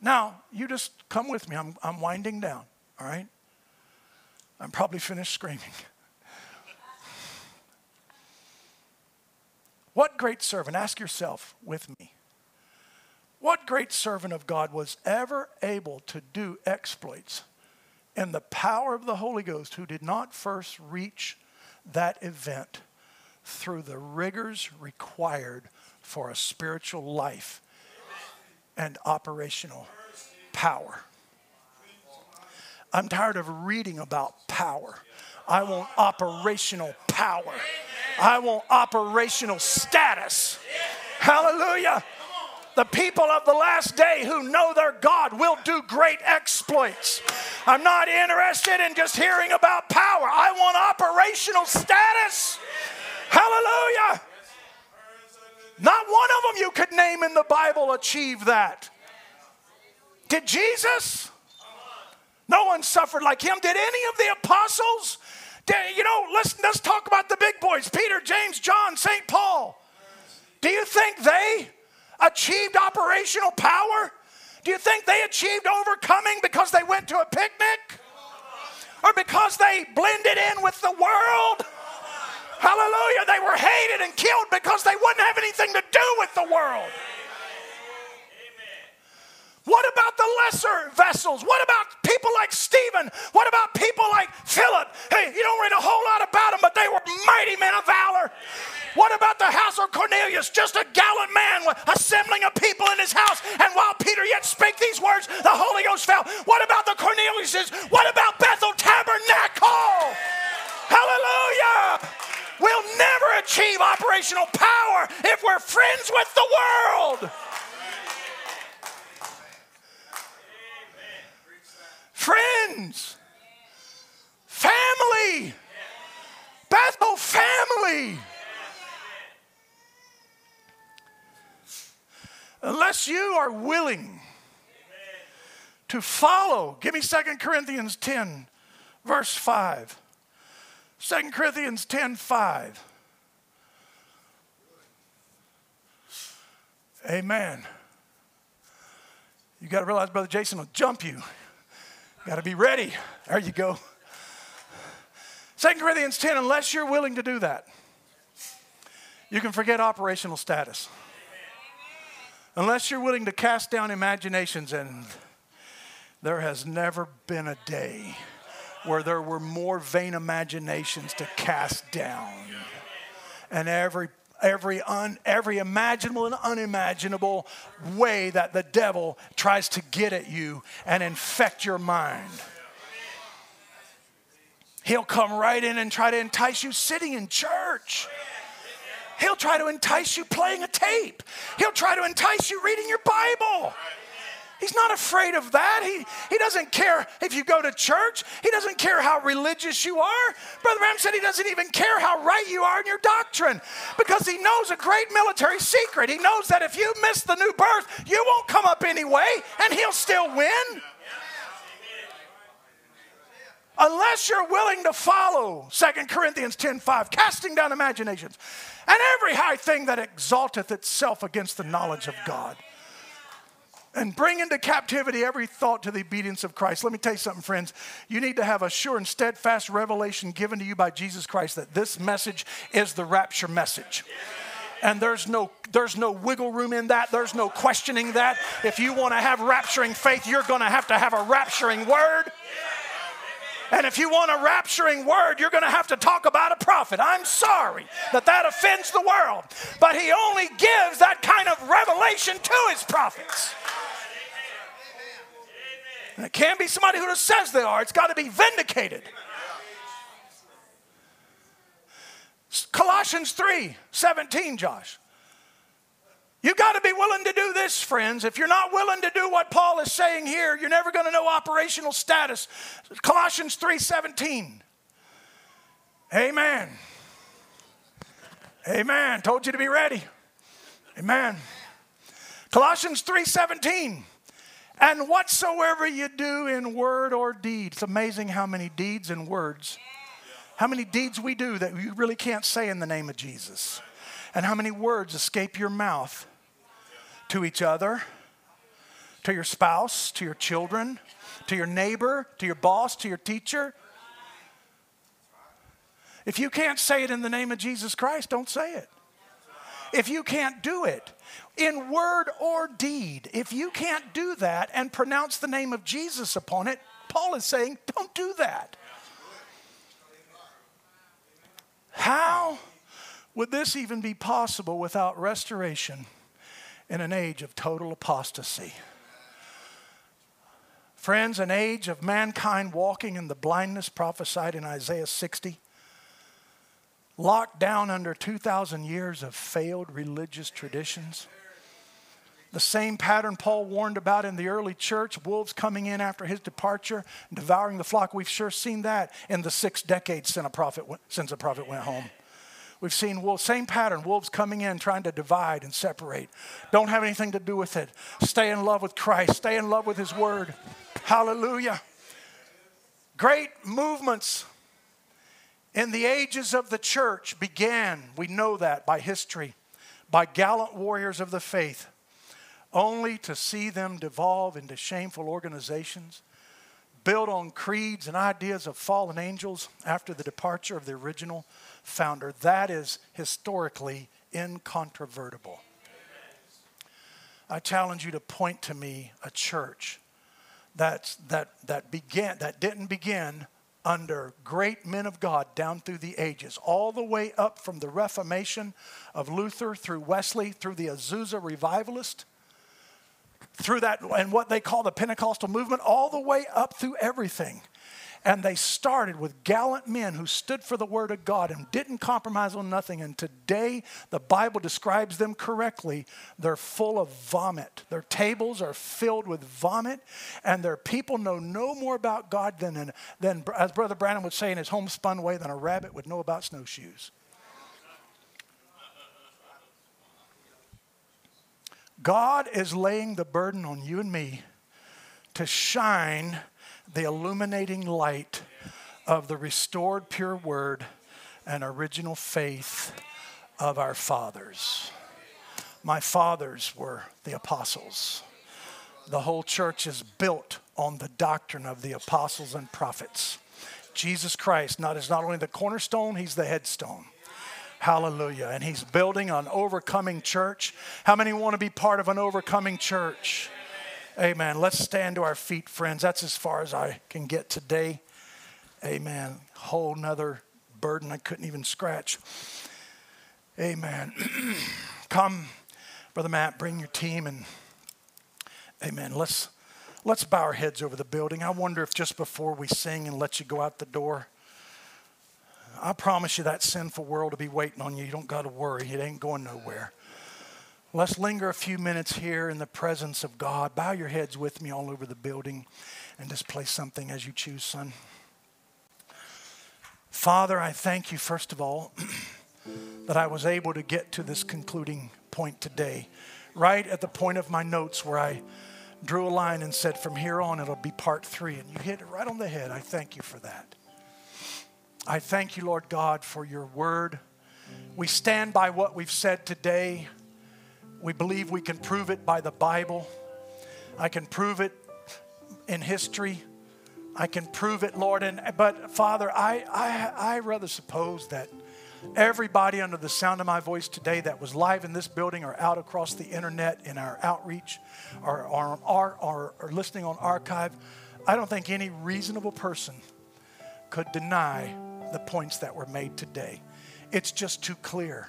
Now, you just come with me. I'm, I'm winding down, all right? I'm probably finished screaming. what great servant, ask yourself with me, what great servant of God was ever able to do exploits in the power of the Holy Ghost who did not first reach that event through the rigors required for a spiritual life and operational power. I'm tired of reading about power. I want operational power. I want operational status. Hallelujah. The people of the last day who know their God will do great exploits. I'm not interested in just hearing about power. I want operational status. Hallelujah. Not one of them you could name in the Bible achieve that. Did Jesus? No one suffered like him. Did any of the apostles? Did, you know, let's, let's talk about the big boys Peter, James, John, St. Paul. Do you think they achieved operational power? Do you think they achieved overcoming because they went to a picnic? Or because they blended in with the world? Hallelujah. They were hated and killed because they wouldn't have anything to do with the world. What about the lesser vessels? What about people like Stephen? What about people like Philip? Hey, you don't read a whole lot about them, but they were mighty men of valor. What about the house of Cornelius? Just a gallant man assembling a people in his house. And while Peter yet spake these words, the Holy Ghost fell. What about the Corneliuses? What about Tabernacle? Hallelujah! We'll never achieve operational power if we're friends with the world. friends, family, Bethel family. Unless you are willing to follow, give me 2 Corinthians 10, verse 5. 2 Corinthians 10 5. Amen. You got to realize, Brother Jason will jump you. Got to be ready. There you go. 2 Corinthians 10, unless you're willing to do that, you can forget operational status. Unless you're willing to cast down imaginations, and there has never been a day where there were more vain imaginations to cast down. And every every, un, every imaginable and unimaginable way that the devil tries to get at you and infect your mind. He'll come right in and try to entice you sitting in church. He'll try to entice you playing a tape. He'll try to entice you reading your Bible. He's not afraid of that. He, he doesn't care if you go to church. He doesn't care how religious you are. Brother Ram said he doesn't even care how right you are in your doctrine because he knows a great military secret. He knows that if you miss the new birth, you won't come up anyway and he'll still win. Unless you're willing to follow 2 Corinthians 10:5, casting down imaginations, and every high thing that exalteth itself against the knowledge of God and bring into captivity every thought to the obedience of Christ. Let me tell you something, friends. You need to have a sure and steadfast revelation given to you by Jesus Christ that this message is the rapture message. And there's no there's no wiggle room in that. There's no questioning that. If you want to have rapturing faith, you're going to have to have a rapturing word. And if you want a rapturing word, you're going to have to talk about a prophet. I'm sorry that that offends the world, but he only gives that kind of revelation to his prophets. And it can't be somebody who just says they are, it's got to be vindicated. Colossians 3 17, Josh. You got to be willing to do this, friends. If you're not willing to do what Paul is saying here, you're never going to know operational status. Colossians 3:17. Amen. Amen. Told you to be ready. Amen. Colossians 3:17. And whatsoever you do in word or deed. It's amazing how many deeds and words, how many deeds we do that you really can't say in the name of Jesus. And how many words escape your mouth to each other, to your spouse, to your children, to your neighbor, to your boss, to your teacher. If you can't say it in the name of Jesus Christ, don't say it. If you can't do it, in word or deed. If you can't do that and pronounce the name of Jesus upon it, Paul is saying, don't do that. How would this even be possible without restoration in an age of total apostasy? Friends, an age of mankind walking in the blindness prophesied in Isaiah 60 locked down under 2,000 years of failed religious traditions. The same pattern Paul warned about in the early church, wolves coming in after his departure, devouring the flock. We've sure seen that in the six decades since a prophet, since a prophet went home. We've seen wolves, same pattern, wolves coming in trying to divide and separate. Don't have anything to do with it. Stay in love with Christ, stay in love with his word. Hallelujah. Great movements in the ages of the church began, we know that by history, by gallant warriors of the faith only to see them devolve into shameful organizations built on creeds and ideas of fallen angels after the departure of the original founder. That is historically incontrovertible. I challenge you to point to me a church that's, that, that, began, that didn't begin under great men of God down through the ages, all the way up from the Reformation of Luther through Wesley, through the Azusa revivalist, through that and what they call the Pentecostal movement, all the way up through everything. And they started with gallant men who stood for the Word of God and didn't compromise on nothing. And today, the Bible describes them correctly. They're full of vomit. Their tables are filled with vomit, and their people know no more about God than, than as Brother Branham would say in his homespun way, than a rabbit would know about snowshoes. God is laying the burden on you and me to shine the illuminating light of the restored pure word and original faith of our fathers. My fathers were the apostles. The whole church is built on the doctrine of the apostles and prophets. Jesus Christ not, is not only the cornerstone, he's the headstone. Hallelujah. And he's building an overcoming church. How many want to be part of an overcoming church? Amen. Let's stand to our feet, friends. That's as far as I can get today. Amen. Whole nother burden I couldn't even scratch. Amen. Come, Brother Matt, bring your team and Amen. Let's let's bow our heads over the building. I wonder if just before we sing and let you go out the door, I promise you that sinful world will be waiting on you. You don't got to worry. It ain't going nowhere. Let's linger a few minutes here in the presence of God. Bow your heads with me all over the building and just play something as you choose, son. Father, I thank you, first of all, that I was able to get to this concluding point today, right at the point of my notes where I drew a line and said, From here on, it'll be part three. And you hit it right on the head. I thank you for that. I thank you, Lord God, for your word. We stand by what we've said today. We believe we can prove it by the Bible. I can prove it in history. I can prove it, Lord. And but Father, I I, I rather suppose that everybody under the sound of my voice today that was live in this building or out across the internet in our outreach or, or, or, or, or listening on archive, I don't think any reasonable person could deny the points that were made today. It's just too clear.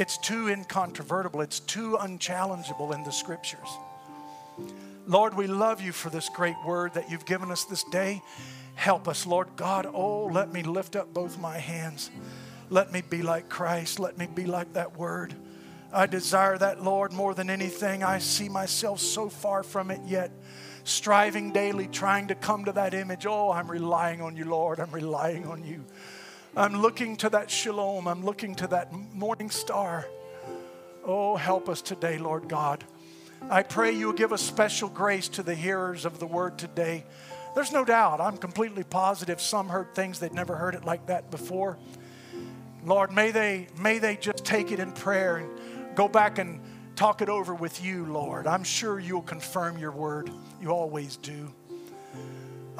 It's too incontrovertible. It's too unchallengeable in the scriptures. Lord, we love you for this great word that you've given us this day. Help us, Lord God. Oh, let me lift up both my hands. Let me be like Christ. Let me be like that word. I desire that, Lord, more than anything. I see myself so far from it yet, striving daily, trying to come to that image. Oh, I'm relying on you, Lord. I'm relying on you. I'm looking to that shalom. I'm looking to that morning star. Oh, help us today, Lord God. I pray you give a special grace to the hearers of the word today. There's no doubt, I'm completely positive some heard things they'd never heard it like that before. Lord, may they, may they just take it in prayer and go back and talk it over with you, Lord. I'm sure you'll confirm your word. You always do.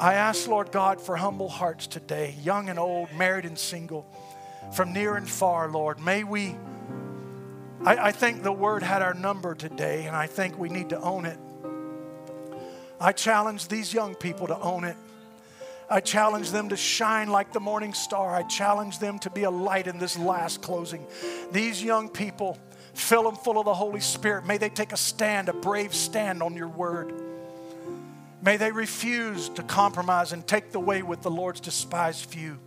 I ask, Lord God, for humble hearts today, young and old, married and single, from near and far, Lord. May we, I, I think the word had our number today, and I think we need to own it. I challenge these young people to own it. I challenge them to shine like the morning star. I challenge them to be a light in this last closing. These young people, fill them full of the Holy Spirit. May they take a stand, a brave stand on your word. May they refuse to compromise and take the way with the Lord's despised few.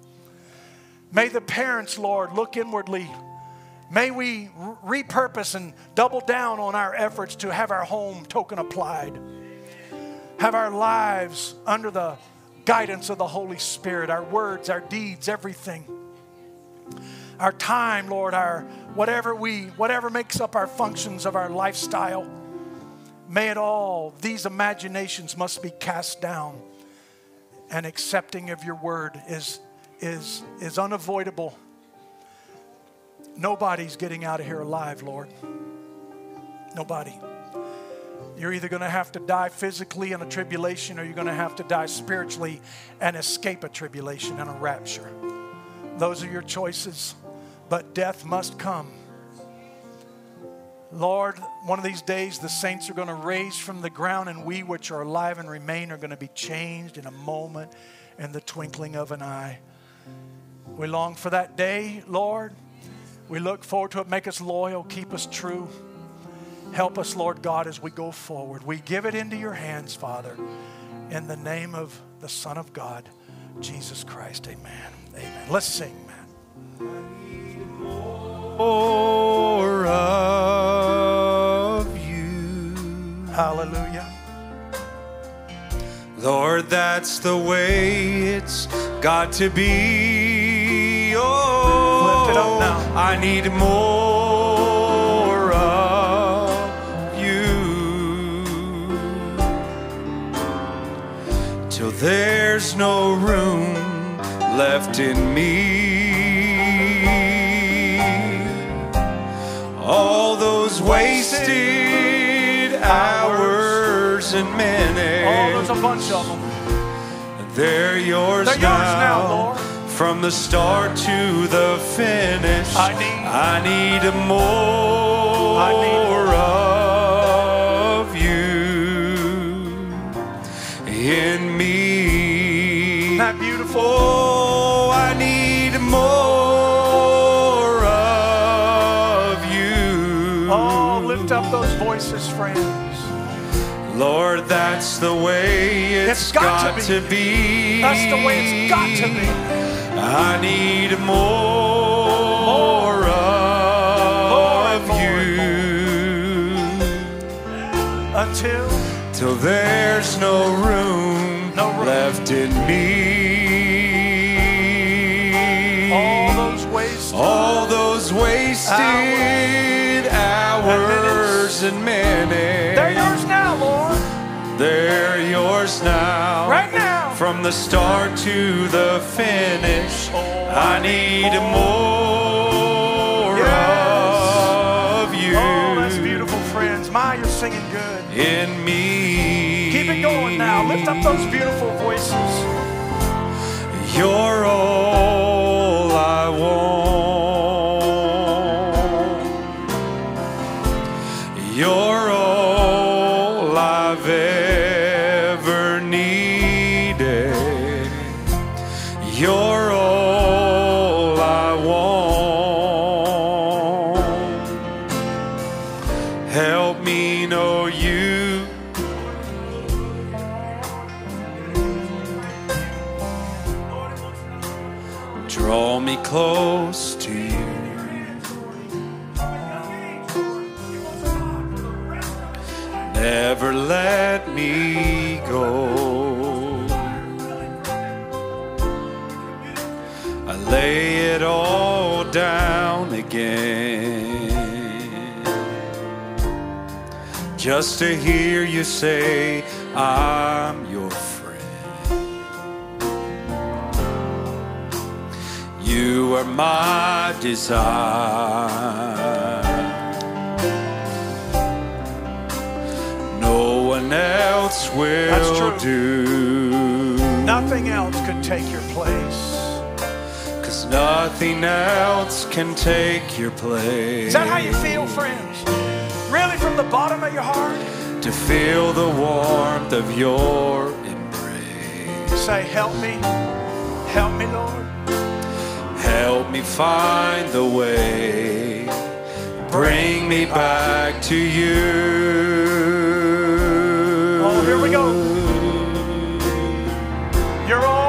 May the parents, Lord, look inwardly. May we repurpose and double down on our efforts to have our home token applied, have our lives under the guidance of the Holy Spirit, our words, our deeds, everything. Our time, Lord, our whatever we whatever makes up our functions of our lifestyle May it all, these imaginations must be cast down. And accepting of your word is, is, is unavoidable. Nobody's getting out of here alive, Lord. Nobody. You're either going to have to die physically in a tribulation or you're going to have to die spiritually and escape a tribulation and a rapture. Those are your choices. But death must come. Lord, one of these days the saints are going to raise from the ground, and we which are alive and remain are going to be changed in a moment, in the twinkling of an eye. We long for that day, Lord. We look forward to it. Make us loyal, keep us true. Help us, Lord God, as we go forward. We give it into your hands, Father, in the name of the Son of God, Jesus Christ. Amen. Amen. Let's sing, man. Hallelujah. Lord, that's the way it's got to be. Oh, Lift it up oh, now. I need more of you. Till there's no room left in me. All those wasted hours and minutes. Oh, there's a bunch of them. They're yours, They're yours now, Lord. From the start to the finish. I need- I need more I need more. of you in me. Isn't that beautiful? Oh, I need more of you. Oh, lift up those voices, friends. Lord, that's the way it's It's got to to be. That's the way it's got to be. I need more, More of more you until till there's no room, No room. left in me. all those ways. all those wasted hours and minutes. They're yours now. Right now. From the start to the finish, I need more Yes. of you Oh, that's beautiful, friends. My, you're singing good. in me. Keep it going now. Lift up those beautiful voices. You're all Just to hear you say, I'm your friend. You are my desire. No one else will do. Nothing else could take your place. Cause nothing else can take your place. Is that how you feel, friends? From the bottom of your heart? To feel the warmth of your embrace. Say, help me. Help me, Lord. Help me find the way. Bring me back to you. Oh, here we go. You're all.